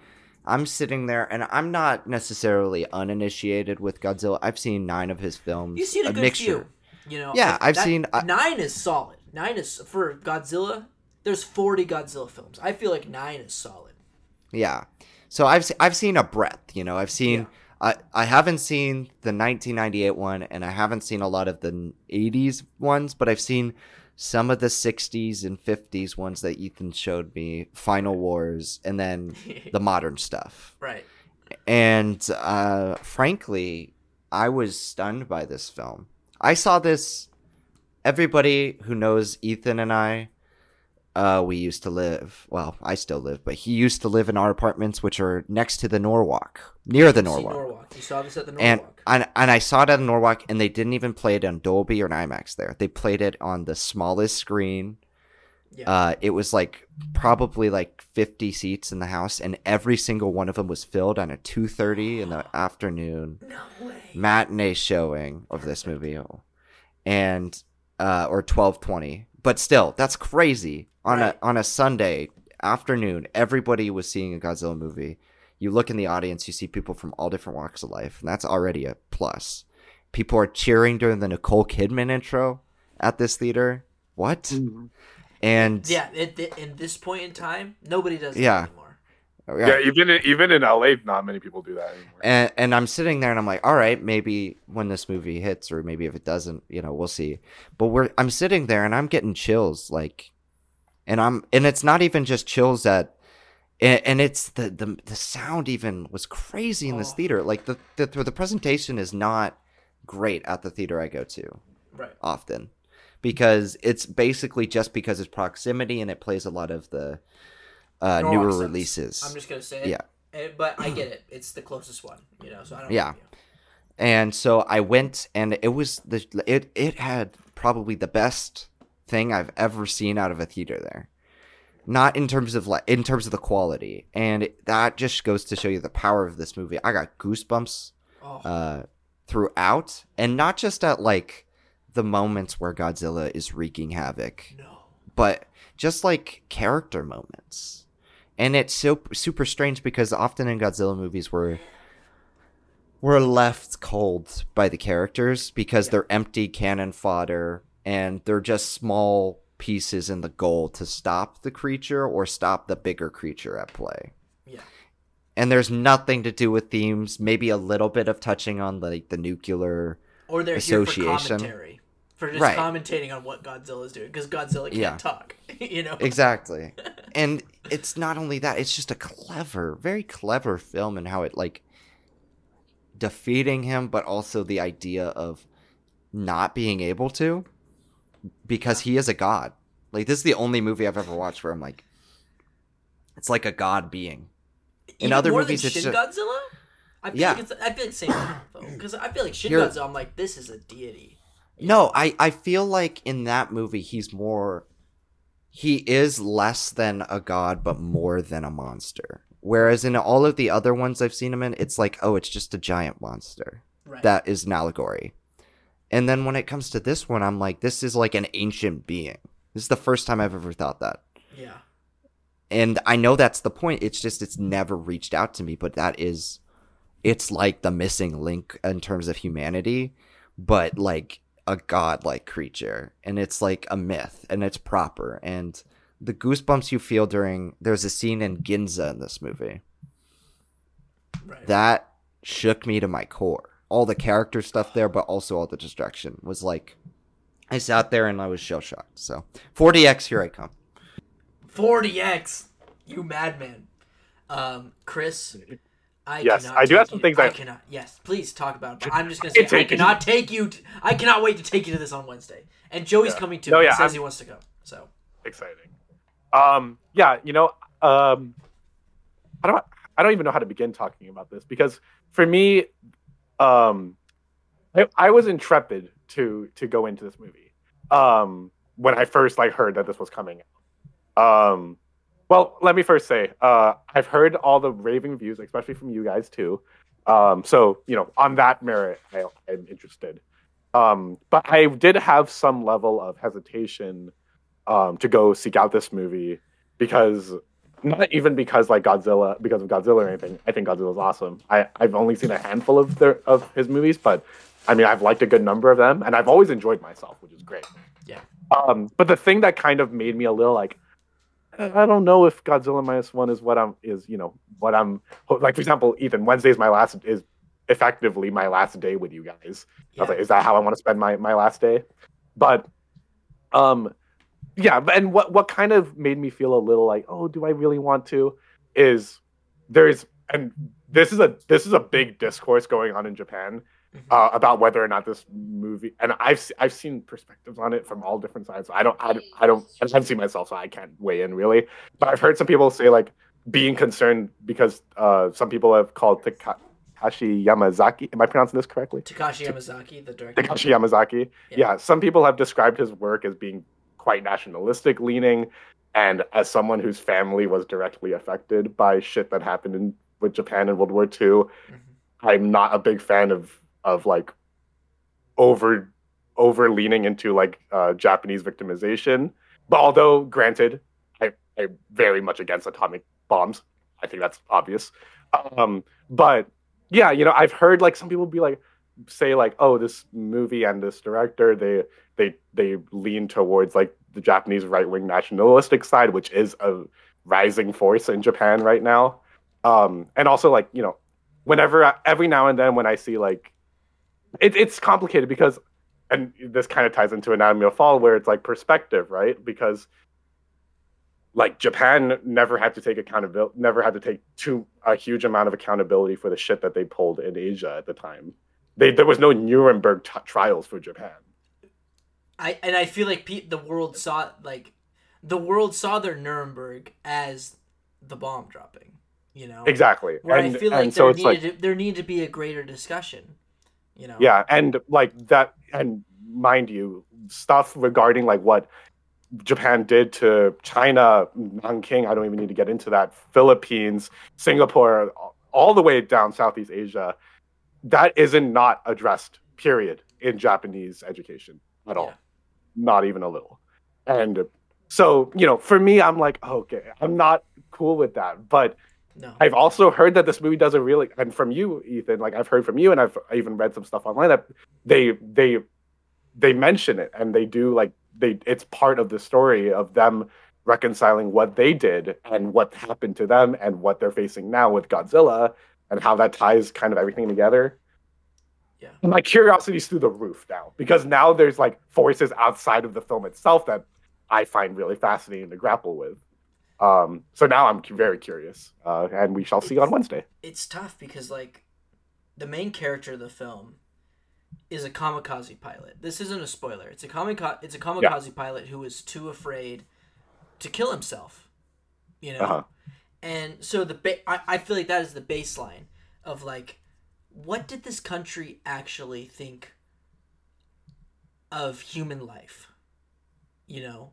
I'm sitting there and I'm not necessarily uninitiated with Godzilla. I've seen nine of his films. You've seen a, good mixture. few, you know. Yeah, I- I've seen- I- nine is solid. Nine is for Godzilla. There's 40 Godzilla films. I feel like nine is solid. Yeah. So I've I've seen a breadth, you know. I've seen Yeah. I I haven't seen the 1998 one and I haven't seen a lot of the 80s ones, but I've seen some of the 60s and 50s ones that Ethan showed me, Final Wars and then [laughs] the modern stuff. Right. And uh frankly, I was stunned by this film. I saw this everybody who knows Ethan and I uh, we used to live. Well, I still live, but he used to live in our apartments, which are next to the Norwalk, near the See Norwalk. Norwalk. You saw this at the Norwalk. And, and and I saw it at the Norwalk, and they didn't even play it on Dolby or an IMAX. There, they played it on the smallest screen. yeah. Uh, it was like probably like fifty seats in the house, and every single one of them was filled on a two thirty in the [gasps] afternoon no matinee showing of this movie, and uh, or twelve twenty. But still, that's crazy on Right. a on a Sunday afternoon. Everybody was seeing a Godzilla movie. You look in the audience, you see people from all different walks of life, and that's already a plus. People are cheering during the Nicole Kidman intro at this theater. what? Mm-hmm. And Yeah, at, th- in this point in time, nobody does Yeah. that anymore. Oh, yeah, even in, even in LA, not many people do that anymore. and and I'm sitting there and I'm like, all right, maybe when this movie hits, or maybe if it doesn't, you know, we'll see. But we're I'm sitting there and I'm getting chills, like, and I'm and it's not even just chills that and, and it's the the the sound even was crazy in this Oh. theater. Like the the the presentation is not great at the theater I go to Right. often because it's basically just because it's proximity and it plays a lot of the uh, No newer releases. I'm just gonna say it. Yeah. Eh, But I get it. It's the closest one, you know. So I don't. Yeah. and so I went, and it was the it it had probably the best thing I've ever seen out of a theater there. Not in terms of like in terms of the quality, and it- that just goes to show you the power of this movie. I got goosebumps Oh, uh, throughout, and not just at like the moments where Godzilla is wreaking havoc, no. but just like character moments. And it's so super strange because often in Godzilla movies we're we're left cold by the characters because Yeah. they're empty cannon fodder and they're just small pieces in the goal to stop the creature or stop the bigger creature at play. Yeah. And there's nothing to do with themes, maybe a little bit of touching on like the nuclear Or they're here for Association. commentary, for just Right. commentating on what Godzilla's doing because Godzilla can't Yeah. talk. [laughs] you know. Exactly. [laughs] and it's not only that, it's just a clever, very clever film and how it like defeating him, but also the idea of not being able to because he is a god. Like this is the only movie I've ever watched where I'm like it's like a god being. In Even other movies, it's Shin ju- Godzilla. I feel Yeah. like it's, I feel like same though because I feel like Shin You're- Godzilla. I'm like this is a deity. No, I I feel like in that movie he's more he is less than a god but more than a monster. Whereas in all of the other ones I've seen him in, it's like, oh, it's just a giant monster. Right. That is an allegory. And then when it comes to this one, I'm like, this is like an ancient being. This is the first time I've ever thought that. yeah. And I know that's the point. It's just it's never reached out to me, but that is it's like the missing link in terms of humanity, but like a godlike creature. And it's like a myth and it's proper. And the goosebumps you feel during there's a scene in Ginza in this movie. Right. That shook me to my core. All the character stuff there, but also all the destruction was like I sat there and I was shell shocked. So 4DX, here I come. 4DX, you madman. Um, Chris, I Yes, cannot I do have some you- things I I- cannot. Yes, please talk about it. But I'm just gonna [laughs] say I take you- cannot take you. To, I cannot wait to take you to this on Wednesday. And Joey's Yeah. coming too. No, he yeah, says I'm- he wants to go. So exciting. Um, yeah, you know, um, I don't, I don't even know how to begin talking about this because for me, um, I, I was intrepid to to go into this movie. Um, when I first like heard that this was coming out. Um, well, let me first say, uh, I've heard all the raving views, especially from you guys too. Um, so you know, on that merit, I, I'm interested. Um, but I did have some level of hesitation um, to go seek out this movie because not even because like Godzilla because of Godzilla or anything. I think Godzilla's awesome. I I've only seen a handful of their of his movies, but I mean I've liked a good number of them, and I've always enjoyed myself, which is great. Yeah. Um, but the thing that kind of made me a little like I don't know if Godzilla minus one is what I'm is you know what I'm like. For example, Ethan, Wednesday's my last is effectively my last day with you guys. I was like, is that how I want to spend my, my last day? But um yeah, and what what kind of made me feel a little like, oh, do I really want to? Is there's and this is a this is a big discourse going on in Japan. Uh, about whether or not this movie and I've I've seen perspectives on it from all different sides. I don't I, don't- I don't I haven't seen myself, so I can't weigh in really. But I've heard some people say like being concerned because uh, some people have called Takashi Yamazaki. Am I pronouncing this correctly? Takashi Yamazaki, the director. Takashi Yamazaki. Yeah. Yeah. some people have described his work as being quite nationalistic leaning, and as someone whose family was directly affected by shit that happened in with Japan in World War II, Mhm. I'm not a big fan of of like over over leaning into like uh, Japanese victimization. But although granted, I I'm very much against atomic bombs. I think that's obvious. Um, but yeah, you know, I've heard like some people be like say like, oh, this movie and this director they they they lean towards like the Japanese right wing nationalistic side, which is a rising force in Japan right now. Um, and also like you know, whenever every now and then when I see like, it, it's complicated because, and this kind of ties into Anatomy of Fall, where it's like perspective, right? Because like Japan never had to take accountability, never had to take too a huge amount of accountability for the shit that they pulled in Asia at the time. They, there was no Nuremberg t- trials for Japan. I and I feel like pe- the world saw like the world saw their Nuremberg as the bomb dropping. You know, Exactly. Where and I feel like so there like needed to, there needed to be a greater discussion. You know. yeah, and like that and mind you, stuff regarding like what Japan did to China, Nanking, I don't even need to get into that, Philippines, Singapore, all the way down Southeast Asia, that isn't not addressed, period, in Japanese education at all. Not even a little. And so, you know, for me, I'm like, okay, I'm not cool with that. But No. I've also heard that this movie doesn't really, and from you, Ethan, like I've heard from you, and I've I even read some stuff online that they they they mention it, and they do like they it's part of the story of them reconciling what they did and what happened to them and what they're facing now with Godzilla and how that ties kind of everything together. Yeah. And my curiosity's through the roof now because now there's like forces outside of the film itself that I find really fascinating to grapple with. Um, so now I'm very curious, uh, and we shall see on Wednesday. it's tough because like the main character of the film is a kamikaze pilot. This isn't a spoiler. It's a kamikaze. It's a kamikaze pilot who is too afraid to kill himself. You know, Uh-huh. and so the ba- I, I feel like that is the baseline of like what did this country actually think of human life you know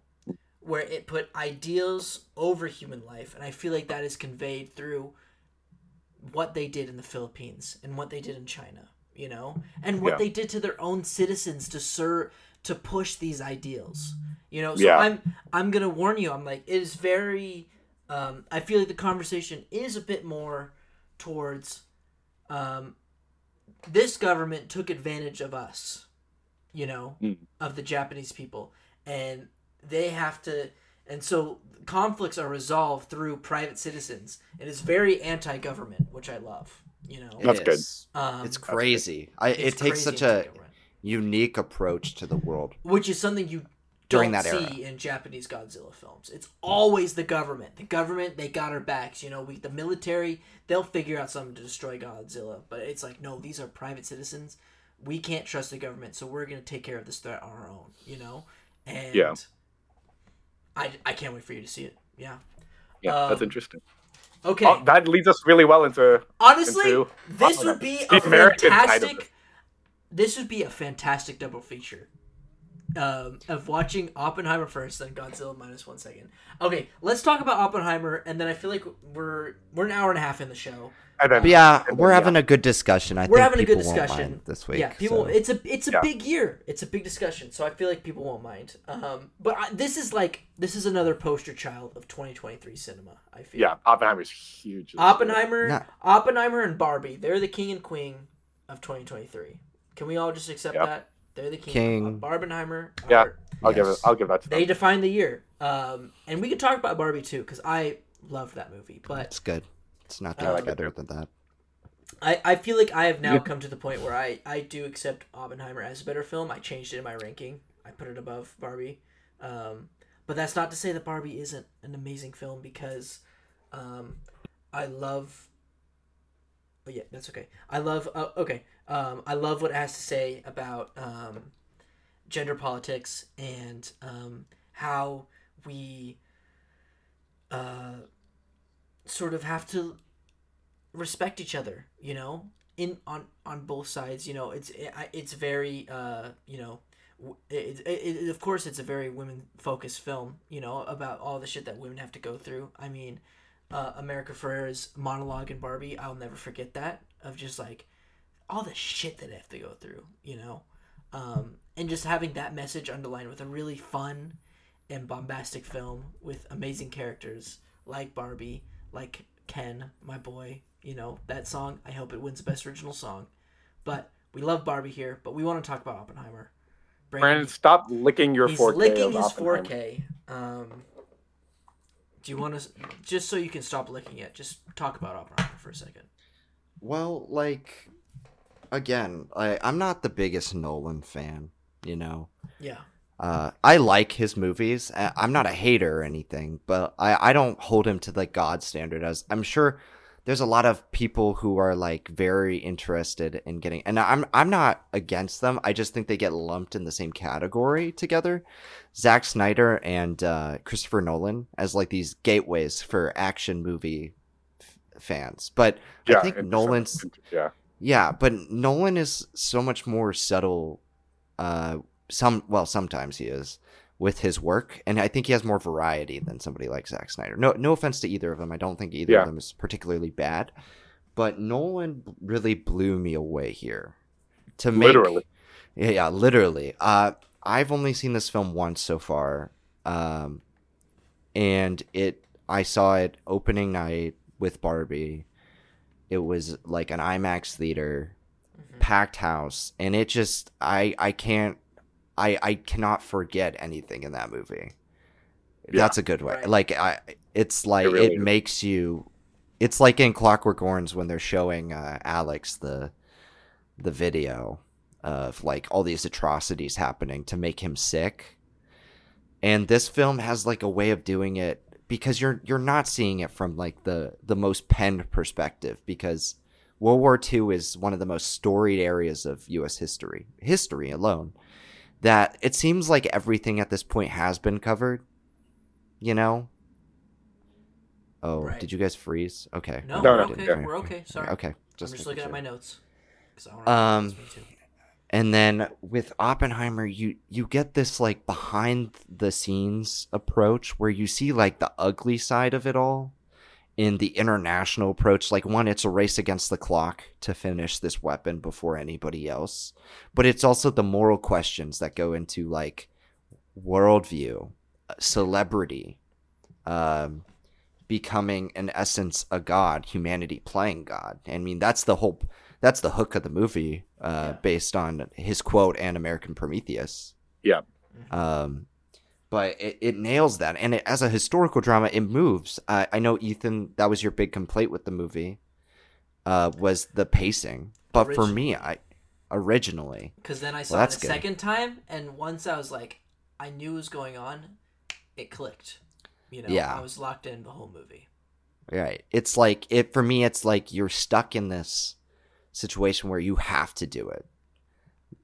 where it put ideals over human life and i feel like that is conveyed through what they did in the philippines and what they did in china you know and what Yeah. they did to their own citizens to serve to push these ideals you know so Yeah. i'm i'm gonna warn you i'm like it is very um, i feel like the conversation is a bit more towards um, this government took advantage of us you know Mm. of the japanese people and they have to and so conflicts are resolved through private citizens it is very anti-government which i love you know It That's good. um, It's crazy. I, it's it takes crazy such a unique approach to the world. which is something you During don't that era. see in Japanese Godzilla films. It's always the government. The government, they got our backs. You know, we the military, they'll figure out something to destroy Godzilla. But it's like, no, these are private citizens. We can't trust the government, so we're gonna take care of this threat on our own. You know, and Yeah. I, I can't wait for you to see it. Yeah. Yeah, that's Um, interesting. Okay. Oh, that leads us really well into Honestly, into- this would be a American side of fantastic. This would be a fantastic double feature. Um, of watching Oppenheimer first, then Godzilla minus one second. Okay, let's talk about Oppenheimer, and then I feel like we're we're an hour and a half in the show. and then But yeah, and we're yeah. having a good discussion. I We're think having a good discussion this week. yeah, people. so- It's a it's a Yeah. big year. It's a big discussion, so I feel like people won't mind. Um, but I, this is like this is another poster child of 2023 cinema. I feel. yeah, Oppenheimer's huge. Oppenheimer, Not- Oppenheimer, and Barbie. They're the king and queen of 2023. Can we all just accept Yep. that? They're the king. King. Barbenheimer. Yeah. are- I'll give it. I'll give that to them. they define the year. Um, and we can talk about Barbie too, because I loved that movie. But It's good. It's not I getting like it better too. than that. I, I feel like I have now come to the point where I, I do accept Oppenheimer as a better film. I changed it in my ranking. I put it above Barbie. Um, but that's not to say that Barbie isn't an amazing film because um, I love. Oh, yeah, that's okay. I love. Uh, okay. Um, I love what it has to say about um, gender politics and um, how we uh, sort of have to respect each other you know in on on both sides you know it's it, it's very uh you know it, it, it, of course it's a very women focused film you know about all the shit that women have to go through. I mean uh, america ferrera's monologue in barbie i'll never forget that of just like all the shit that I have to go through you know um, and just having that message underlined with a really fun and bombastic film with amazing characters like barbie like ken my boy you know that song i hope it wins best original song but we love barbie here but we want to talk about oppenheimer Brandon, stop licking your he's 4K. licking his 4K. Um, do you want to just so you can stop licking it? Just talk about Oppenheimer for a second. Well, like, again, I, I'm not the biggest Nolan fan, you know. Yeah. Uh, I like his movies. I- I'm not a hater or anything, but I, I don't hold him to the God standard as I'm sure there's a lot of people who are like very interested in getting and I'm I'm not against them. I just think they get lumped in the same category together. Zack Snyder and uh, Christopher Nolan as like these gateways for action movie f- fans. But I think Nolan's Yeah. Yeah, but Nolan is so much more subtle. Uh, some well, sometimes he is with his work, and I think he has more variety than somebody like Zack Snyder. No, no offense to either of them. I don't think either Yeah. of them is particularly bad, but Nolan really blew me away here. To make Literally. yeah, yeah, literally. Uh, I've only seen this film once so far, um, and it. I saw it opening night with Barbie. It was like an IMAX theater, Mhm. packed house, and it just I I can't I I cannot forget anything in that movie. Yeah. That's a good way. Right. Like I, it's like really it is. makes you. It's like in Clockwork Orange when they're showing uh, Alex the the video of like all these atrocities happening to make him sick. And this film has like a way of doing it because you're you're not seeing it from like the the most penned perspective because World War II is one of the most storied areas of US history. History alone. That it seems like everything at this point has been covered. You know? Oh, Right. did you guys freeze? Okay. No, No, we're no, okay. We're okay. Sorry. Okay. I'm just making looking at sure. my notes. 'Cause I Um, wanna- me too. And then with Oppenheimer, you you get this like behind the scenes approach where you see like the ugly side of it all in the international approach. Like one, it's a race against the clock to finish this weapon before anybody else, but it's also the moral questions that go into like worldview, uh, celebrity, um, becoming in essence a god, humanity playing God. I mean, that's the whole that's the hook of the movie, uh, Yeah. based on his quote and American Prometheus. Yeah. Um, but it, it nails that, and it, as a historical drama, it moves. I, I know Ethan, that was your big complaint with the movie, uh, was the pacing. But for me, I originally, Because then I saw that's it a good. second time, and once I was like, I knew what was going on, it clicked. You know, Yeah. I was locked in the whole movie. right, it's like it for me. It's like you're stuck in this situation where you have to do it.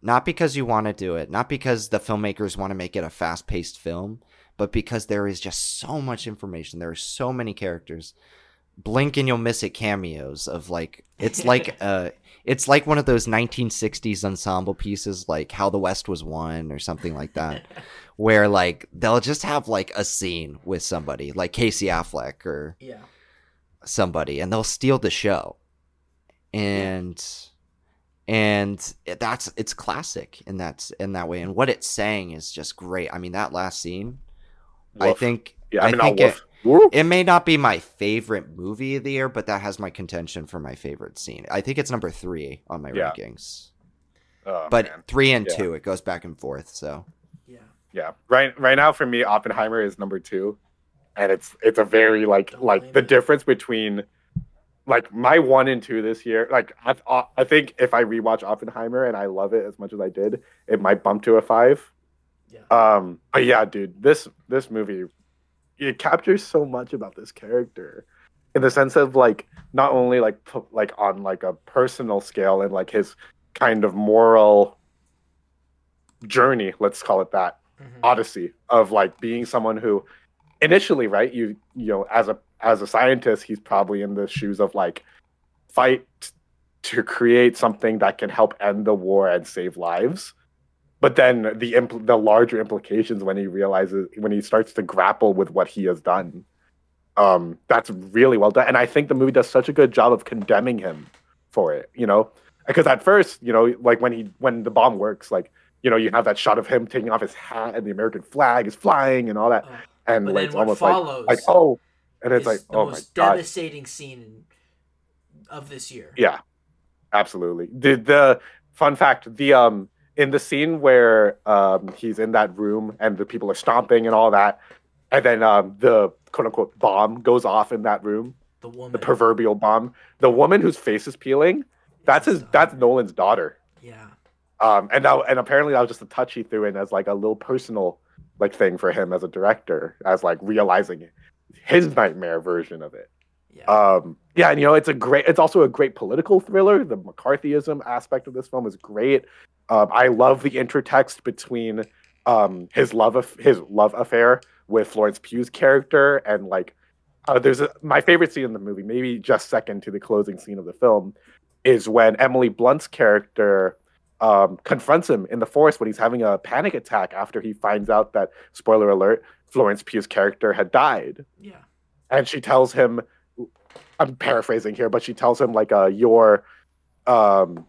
Not because you want to do it, not because the filmmakers want to make it a fast paced film, but because there is just so much information. There are so many characters. Blink and you'll miss it cameos of like it's like [laughs] uh it's like one of those 1960s ensemble pieces like How the West Was Won or something like that [laughs] where like they'll just have like a scene with somebody like Casey Affleck or yeah. somebody and they'll steal the show and and that's it's classic in that in that way and what it's saying is just great i mean that last scene i think Yeah, I mean, think it, woof. Woof. it may not be my favorite movie of the year but that has my contention for my favorite scene i think it's number three on my Yeah. rankings Oh, but man. three and Yeah. two it goes back and forth so Yeah. yeah right right now for me oppenheimer is number two and it's it's a very like Don't like the me. difference between like my one and two this year like I, I think if i rewatch oppenheimer and i love it as much as i did it might bump to a five Yeah. um but yeah dude this this movie it captures so much about this character in the sense of like not only like like on like a personal scale and like his kind of moral journey let's call it that Mhm. odyssey of like being someone who initially right you you know as a as a scientist he's probably in the shoes of like fight to create something that can help end the war and save lives. But then the impl- the larger implications when he realizes when he starts to grapple with what he has done um that's really well done. And i think the movie does such a good job of condemning him for it you know? Because at first you know like when he when the bomb works like you know you have that shot of him taking off his hat and the american flag is flying and all that. Oh, and like then it's almost follows like like oh and it's like the oh my most god devastating scene of this year. yeah absolutely the the fun fact the um in the scene where um, he's in that room and the people are stomping and all that, and then um, the quote unquote bomb goes off in that room, The woman. the proverbial bomb. The woman whose face is peeling, that's his. That's Nolan's daughter. Yeah. Um, and that, and apparently that was just a touch he threw in as like a little personal like thing for him as a director, as like realizing his nightmare version of it. Yeah. Um, yeah, and you know, it's a great. It's also a great political thriller. The McCarthyism aspect of this film is great. Um, I love the intertext between um, his love of his love affair with Florence Pugh's character and like uh, there's a, my favorite scene in the movie, maybe just second to the closing scene of the film, is when Emily Blunt's character um, confronts him in the forest when he's having a panic attack after he finds out that spoiler alert Florence Pugh's character had died yeah. and she tells him i'm paraphrasing here but she tells him like uh your um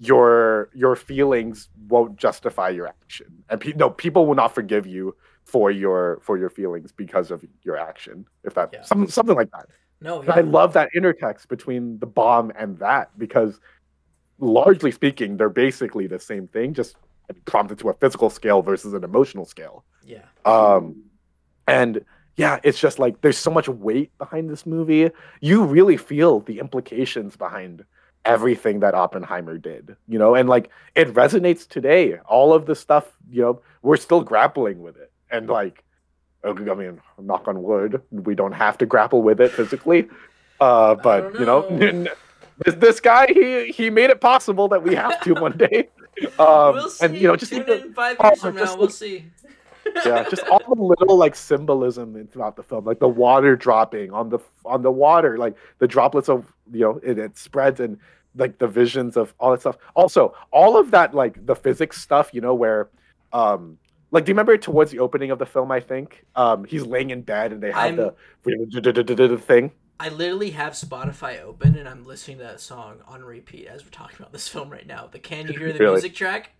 your your feelings won't justify your action and pe- no people will not forgive you for your for your feelings because of your action if that Yeah. some, something like that No. and i love that intertext between the bomb and that because largely speaking they're basically the same thing just prompted to a physical scale versus an emotional scale. Yeah. um and yeah it's just like there's so much weight behind this movie. You really feel the implications behind everything that oppenheimer did you know? And like it resonates today. All of the stuff you know we're still grappling with it. And like i mean knock on wood we don't have to grapple with it physically. Uh but don't you know know. This, this guy he he made it possible that we have to one day [laughs] um we'll see. and you know just Tune even five oh, years from now. We'll see. yeah, [laughs] just all the little like symbolism throughout the film, like the water dropping on the on the water, like the droplets of you know it, it spreads and like the visions of all that stuff. Also, all of that like the physics stuff, you know, where um like do you remember towards the opening of the film? I think um he's laying in bed and they have I'm- the thing. I literally have Spotify open and I'm listening to that song on repeat as we're talking about this film right now. The Can You Hear the Really? Music track?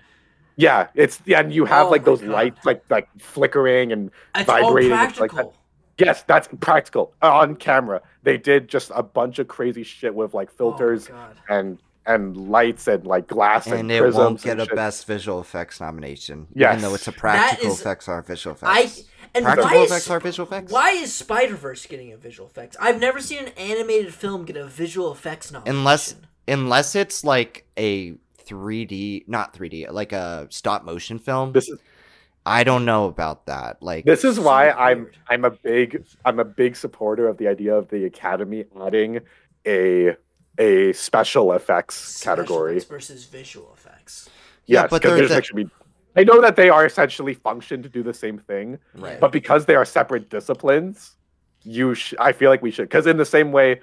Yeah, it's yeah, and you have Oh like those God. lights like like flickering and It's Vibrating, all it's like that. practical. yes, that's practical uh, on camera. They did just a bunch of crazy shit with like oh filters Oh and and lights and like glass and, and it won't get a shit. best visual effects nomination, Yes. even though it's a practical is- effects are visual I effects. And practical why effects is, are visual effects. why is Spider Verse getting a visual effects? I've never seen an animated film get a visual effects nomination. Unless unless it's like a 3D, not 3D, like a stop motion film. This is I don't know about that. Like this is So why I'm. I'm a big I'm a big supporter of the idea of the Academy adding a a special effects Special category. effects versus visual effects. Yeah, yes, but 'cause they're there's the- actually I know that they are essentially function to do the same thing, right. but because they are separate disciplines, you sh- I feel like we should because in the same way,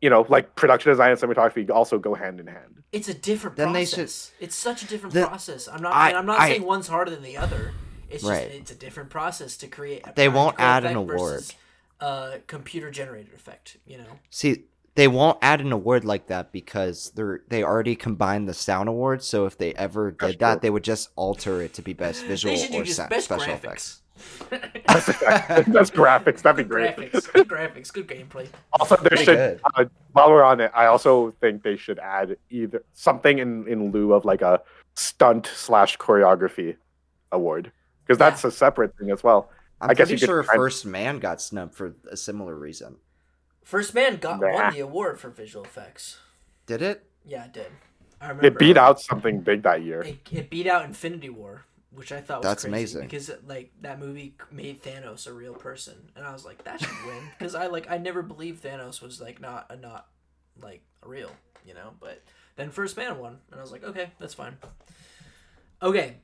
you know, like production design and cinematography also go hand in hand. It's a different Then they process. It's such a different The- process. I'm not. I, i'm not I- saying one's harder than the other. It's just it's a different process to create. A They won't add an award. versus uh, A computer generated effect. You know. See, they won't add an award like that because they're they already combined the sound awards. So if they ever That's did that, true. they would just alter it to be best visual they should do or just best special graphics. effects. [laughs] That's, that's graphics. That'd be great. graphics, good graphics, good gameplay. Also, there Pretty should uh, while we're on it, I also think they should add either something in in lieu of like a stunt slash choreography award because that's a separate thing as well. I'm I guess pretty you sure kind- First Man got snubbed for a similar reason. First Man got Nah. won the award for visual effects. Did it? Yeah, it did. I remember. It beat uh, out something big that year. It, it beat out Infinity War, which I thought was That's crazy amazing. because like that movie made Thanos a real person, and I was like, that should win because I like I never believed Thanos was like not a not like real, you know. But then First Man won, and I was like, okay, that's fine. Okay,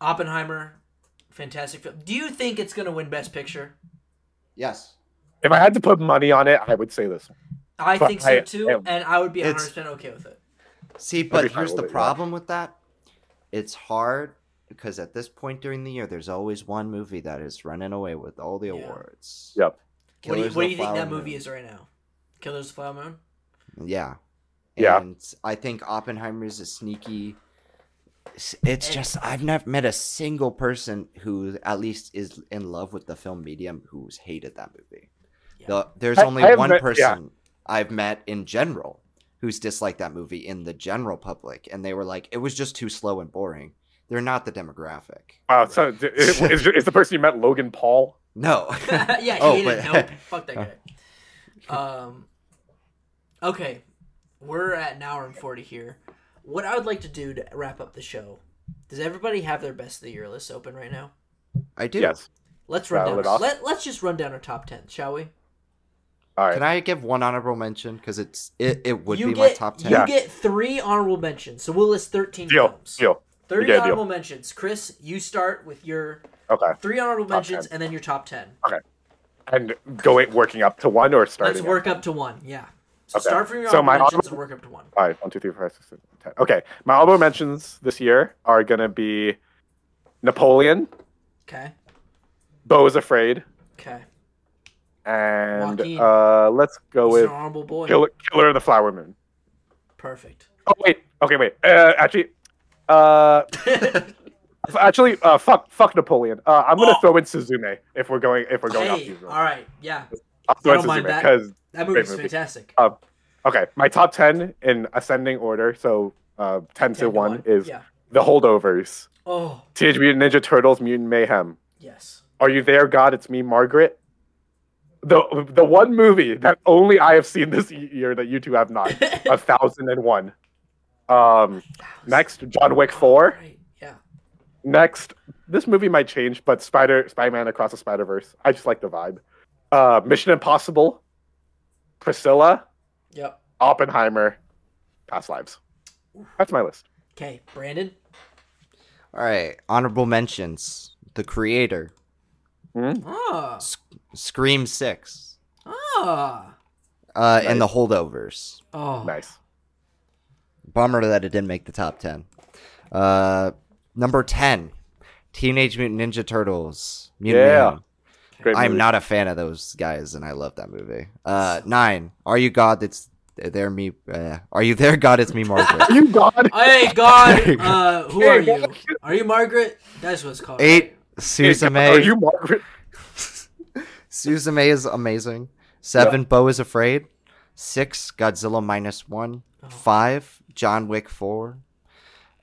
Oppenheimer, fantastic film. Do you think it's gonna win Best Picture? Yes. If I had to put money on it, I would say this. one. I But think so I- too, I- and I would be 100 percent okay with it. See, but here's with the it, yeah. problem with that. It's hard because at this point during the year, there's always one movie that is running away with all the Yeah. awards. Yep. What do you, what do you think that movie Moon. is right now? Killers of the Flower Moon. Yeah. Yeah. And I think Oppenheimer is a sneaky. It's it's And- just I've never met a single person who at least is in love with the film medium who's hated that movie. Yeah. The, there's I- only I one met- person yeah. I've met in general who's disliked that movie in the general public, and they were like, it was just too slow and boring. They're not the demographic. Wow. So is, is, is the person you met Logan Paul? No. [laughs] yeah, he Oh, hated but- Nope. [laughs] Fuck that guy. Um, okay, we're at an hour and forty here. What I would like to do to wrap up the show. Does everybody have their best of the year list open right now? I do. Yes. Let's run Rattle down. Let, let's just run down our top ten, shall we? All right. Can I give one honorable mention because it's it, it would you be get my top ten. you Yeah. get three honorable mentions, so we'll list thirteen Deal. films. Deal. Thirty get a deal. honorable mentions. Chris, you start with your Okay. three honorable Top mentions, 10. and then your top ten. Okay. And going working up to one or starting? Let's work up to one. Yeah. So Okay. start from your So honorable my mentions honorable- and work up to one. All right, one, two, three, four, five, six, seven, ten. Okay, my honorable mentions this year are gonna be Napoleon, Okay. Beau is Afraid, Okay. And uh, let's go He's with honorable boy. Killer, Killer of the Flower Moon. Perfect. Oh wait, okay, wait. Uh, actually, uh, [laughs] actually, uh, fuck, fuck Napoleon. Uh, I'm gonna Oh. throw in Suzume if we're going if we're going off hey, all right. Yeah. I'll throw I in don't mind Suzume because That movie's movie. fantastic. okay, my top ten in ascending order. So uh, ten to Ten to one is Yeah. The Holdovers, Oh, Teenage Mutant Ninja Turtles, Mutant Mayhem. yes. Are you there, God? It's me, Margaret. The the one movie that only I have seen this year that you two have not. [laughs] A thousand and one. Um, next, John Wick four. Right. Yeah. Next, this movie might change, but Spider Spider Man Across the Spider Verse. I just like the vibe. Uh, Mission Impossible, Priscilla, Yep. Oppenheimer, Past Lives. That's my list. Okay, Brandon. All right, honorable mentions: The Creator, Ah. Scream Six, Ah. uh, Nice. and The Holdovers. Oh. Nice. Bummer that it didn't make the top ten. Uh, number ten, Teenage Mutant Ninja Turtles. Mutant Yeah. I'm not a fan of those guys, and I love that movie. Uh, nine. Are you God? That's there. Me. Uh, are you there, God? It's me, Margaret. [laughs] You God. Hey God, [laughs] uh, who are Hey, you? Are you Margaret? That's what's called. Eight. Are Suzume. you Margaret? [laughs] Suzume is amazing. Seven. Beau is afraid. Six. Godzilla minus one. Oh. Five. John Wick four.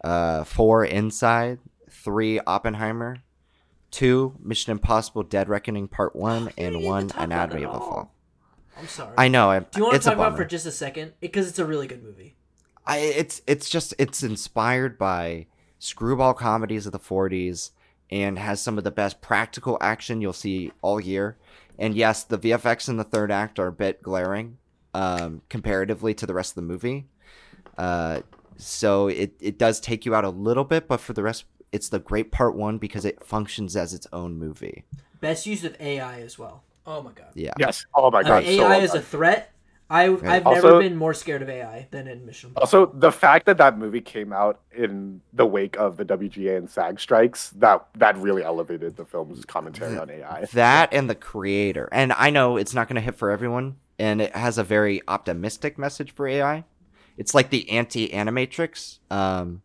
Uh, four. Inside. Three. Oppenheimer. Two. Mission Impossible: Dead Reckoning Part One, you and one. to Anatomy of a all. Fall. I'm sorry. I know. I, Do you want to talk about for just a second? Because it's a really good movie. I it's it's just it's inspired by screwball comedies of the 40s and has some of the best practical action you'll see all year. And yes, the VFX in the third act are a bit glaring um, comparatively to the rest of the movie. Uh, so it it does take you out a little bit, but for the rest, it's the great part one because it functions as its own movie. Best use of AI as well. Oh my god. Yeah. Yes. Oh my Uh, God. AI so well is a threat. I, I've never Also- been more scared of AI than in Mission Impossible. Also, the fact that that movie came out in the wake of the WGA and SAG strikes that that really elevated the film's commentary on AI. That and the creator. And I know it's not going to hit for everyone, and it has a very optimistic message for AI. It's like the anti Animatrix. Um,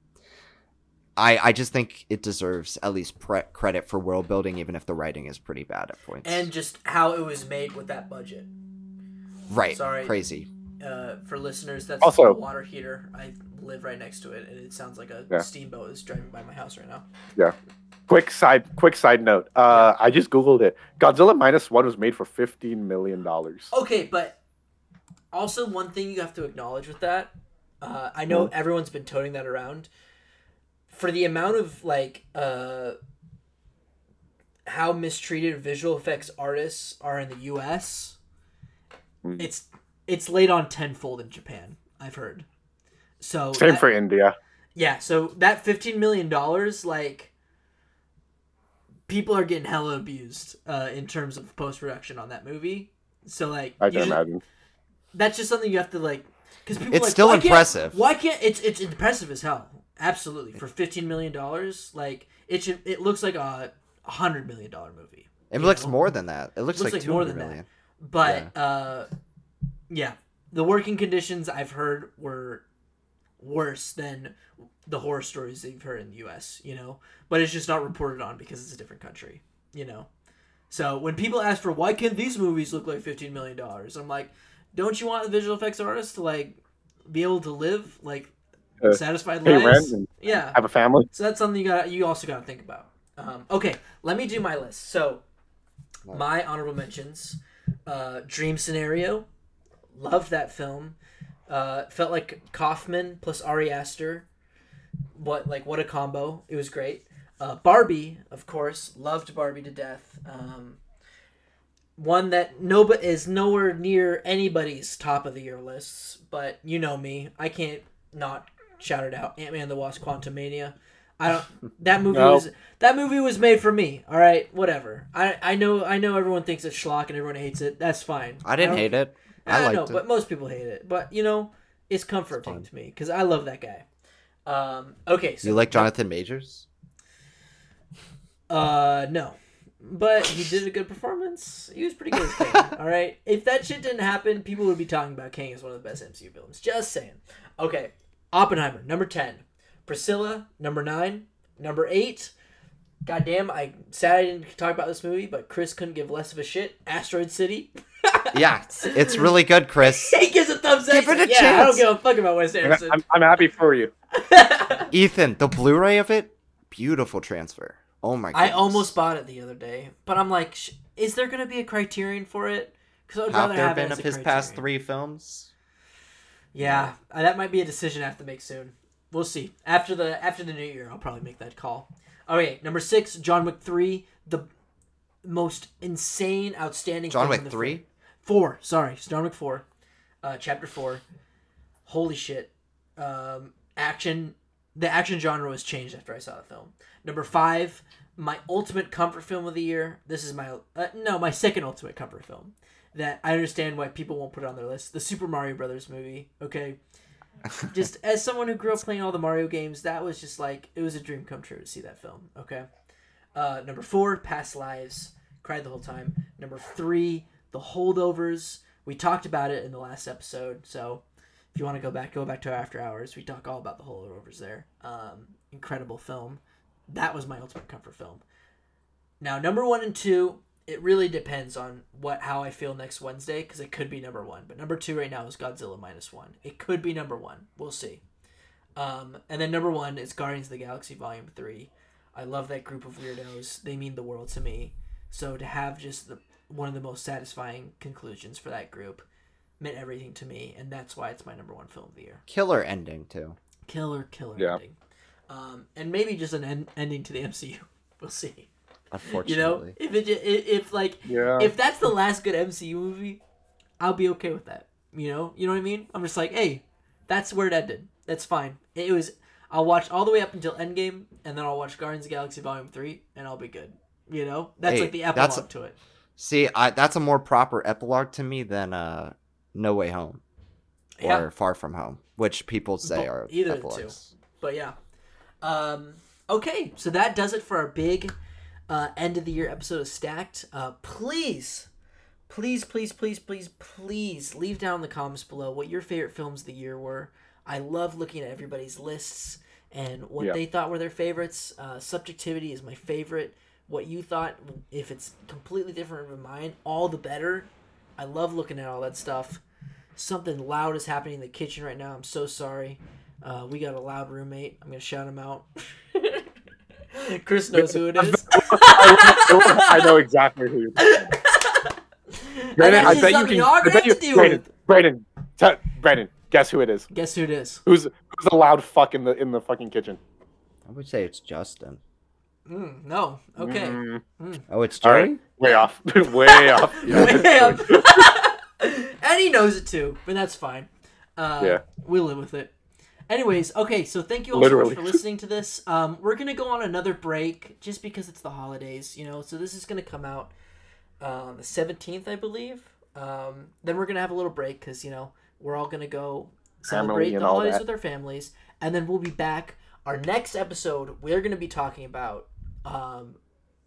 I I just think it deserves at least pre- credit for world building, even if the writing is pretty bad at points. and just how it was made with that budget. Right, sorry. crazy. Uh, for listeners, that's Also- a water heater. I live right next to it, and it sounds like a Yeah. steamboat is driving by my house right now. Yeah. Quick side, quick side note. Uh, I just googled it. Godzilla minus one was made for fifteen million dollars. Okay, but also one thing you have to acknowledge with that, uh, I know everyone's been toting that around. For the amount of like uh, how mistreated visual effects artists are in the U.S., Hmm. it's it's laid on tenfold in Japan. I've heard. So Same that- for India. yeah, so that fifteen million dollars, like, people are getting hella abused uh, in terms of post production on that movie. So like, I can just- imagine. that's just something you have to like, because people. It's are like, still "Why can't- impressive." Why can't it's it's impressive as hell? Absolutely, for fifteen million dollars, like it should. It looks like a hundred million dollar movie. It looks know? more than that. It looks, Looks like, like more hundred than that. Million. But uh, yeah, the working conditions I've heard were worse than the horror stories that you've heard in the U.S. You know, but it's just not reported on because it's a different country. You know, so when people ask for why can't these movies look like fifteen million dollars, I'm like, don't you want the visual effects artists to like be able to live like Uh, satisfied pay lives. yeah, have a family. so that's something you got. You also got to think about. Um, okay, let me do my list. So, my honorable mentions: uh, Dream Scenario. Loved that film. Uh, felt like Kaufman plus Ari Aster. What like what a combo! It was great. Uh, Barbie, of course, loved Barbie to death. Um, one that nobody is nowhere near anybody's top of the year lists, but you know me, I can't not shout it out. Ant Man the Wasp: Quantumania. I don't. That movie No. was that movie was made for me. All right, whatever. I I know I know everyone thinks it's schlock and everyone hates it. That's fine. I didn't don't- hate it. I, I, liked know, it. but most people hate it. But you know, it's comforting fun. to me because I love that guy. Um, okay, so you like Jonathan Majors? Uh, no, but he did a good performance. He was pretty good as Kang. [laughs] all right, if that shit didn't happen, people would be talking about Kang as one of the best MCU villains. Just saying. Okay, Oppenheimer number ten, Priscilla number nine, number eight. Goddamn, I sad I didn't talk about this movie, but Chris couldn't give less of a shit. Asteroid City. [laughs] Yeah, it's, it's really good, Chris. [laughs] he gives a thumbs up. Give it a yeah, I don't chance. give a fuck about Wes I'm, Anderson. I'm, I'm happy for you. [laughs] Ethan, the Blu-ray of it, beautiful transfer. Oh my god. I almost bought it the other day, but I'm like, sh- is there gonna be a criterion for it? Because I would Have rather there have it been as of a his past three films? Yeah, that might be a decision I have to make soon. We'll see. After the after the new year, I'll probably make that call. Okay, number six, John Wick three, the most insane, outstanding. John Wick three. four. Sorry, John Wick four, uh, chapter four. Holy shit! Um, action. The action genre was changed after I saw the film. Number five, my ultimate comfort film of the year. This is my uh, no, my second ultimate comfort film. That I understand why people won't put it on their list. The Super Mario Brothers movie. Okay, just as someone who grew up playing all the Mario games, that was just like it was a dream come true to see that film. Okay. Uh, number four, Past Lives. Cried the whole time. Number three, The Holdovers. We talked about it in the last episode, so if you want to go back, go back to After Hours. We talk all about The Holdovers there. Um, incredible film. That was my ultimate comfort film. Now, number one and two, it really depends on what how I feel next Wednesday because it could be number one. But number two right now is Godzilla minus one. It could be number one. We'll see. Um, and then number one is Guardians of the Galaxy Volume Three. I love that group of weirdos. They mean the world to me. So to have just the one of the most satisfying conclusions for that group meant everything to me, and that's why it's my number one film of the year. Killer ending too. Killer, killer Yeah. ending. Um, and maybe just an en- ending to the MCU. [laughs] We'll see. Unfortunately. You know, if it, ju- if like Yeah. if that's the last good MCU movie, I'll be okay with that. You know, you know what I mean? I'm just like, hey, that's where it ended. That's fine. It was. I'll watch all the way up until Endgame, and then I'll watch Guardians of the Galaxy Volume Three, and I'll be good. You know, that's Hey, like the that's- epilogue to it. See, I, that's a more proper epilogue to me than uh, No Way Home or Yeah, Far From Home, which people say Bo- are either of the epilogues. but yeah. Um. Okay, so that does it for our big uh, end of the year episode of Stacked. Uh, please, please, please, please, please, please leave down in the comments below what your favorite films of the year were. I love looking at everybody's lists and what Yeah. they thought were their favorites. Uh, subjectivity is my favorite. What you thought, if it's completely different from mine, all the better. I love looking at all that stuff. Something loud is happening in the kitchen right now. I'm so sorry. Uh, we got a loud roommate. I'm gonna shout him out. [laughs] Chris knows who it [laughs] is. I know exactly who you're talking about. And Brandon, I bet you can. I bet you, to deal Brandon. Brandon, t- Brandon, guess who it is? Guess who it is? Who's who's the loud fuck in the in the fucking kitchen? I would say it's Justin. Mm, no. Okay. Mm, Oh, it's Jerry? right, way [laughs] [laughs] off, way off. Way up. and he knows it too, but that's fine. Uh, Yeah. We'll live with it. Anyways, okay, so thank you all Literally. so much for listening to this. Um, we're gonna go on another break just because it's the holidays, you know. So this is gonna come out uh, the seventeenth, I believe. Um, then we're gonna have a little break because you know we're all gonna go celebrate the holidays with our families, and then we'll be back. Our next episode, we're gonna be talking about um,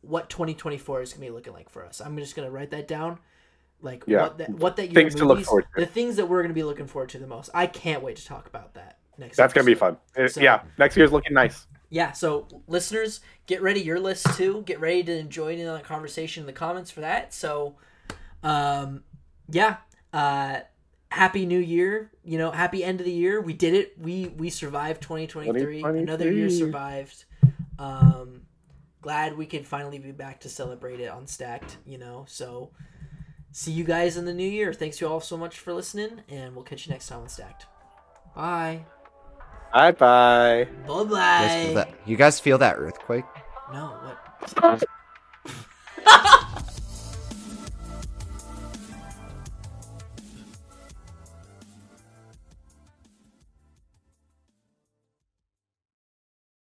what 2024 is gonna be looking like for us. I'm just gonna write that down, like Yeah. what that what that year Things to look movies, forward to. the things that we're gonna be looking forward to the most. I can't wait to talk about that next. That's gonna be fun. So- yeah, next year's looking nice. Yeah, so listeners, get ready your list too. Get ready to join enjoy the conversation in the comments for that. So, um, yeah, uh, happy new year. You know, happy end of the year. We did it. We we survived 2023. Another year survived. Um glad we could finally be back to celebrate it on Stacked, you know. So see you guys in the new year. Thanks you all so much for listening and we'll catch you next time on Stacked. Bye. Bye bye. Bye You guys feel bye. that, you guys feel that earthquake? No, what? [laughs]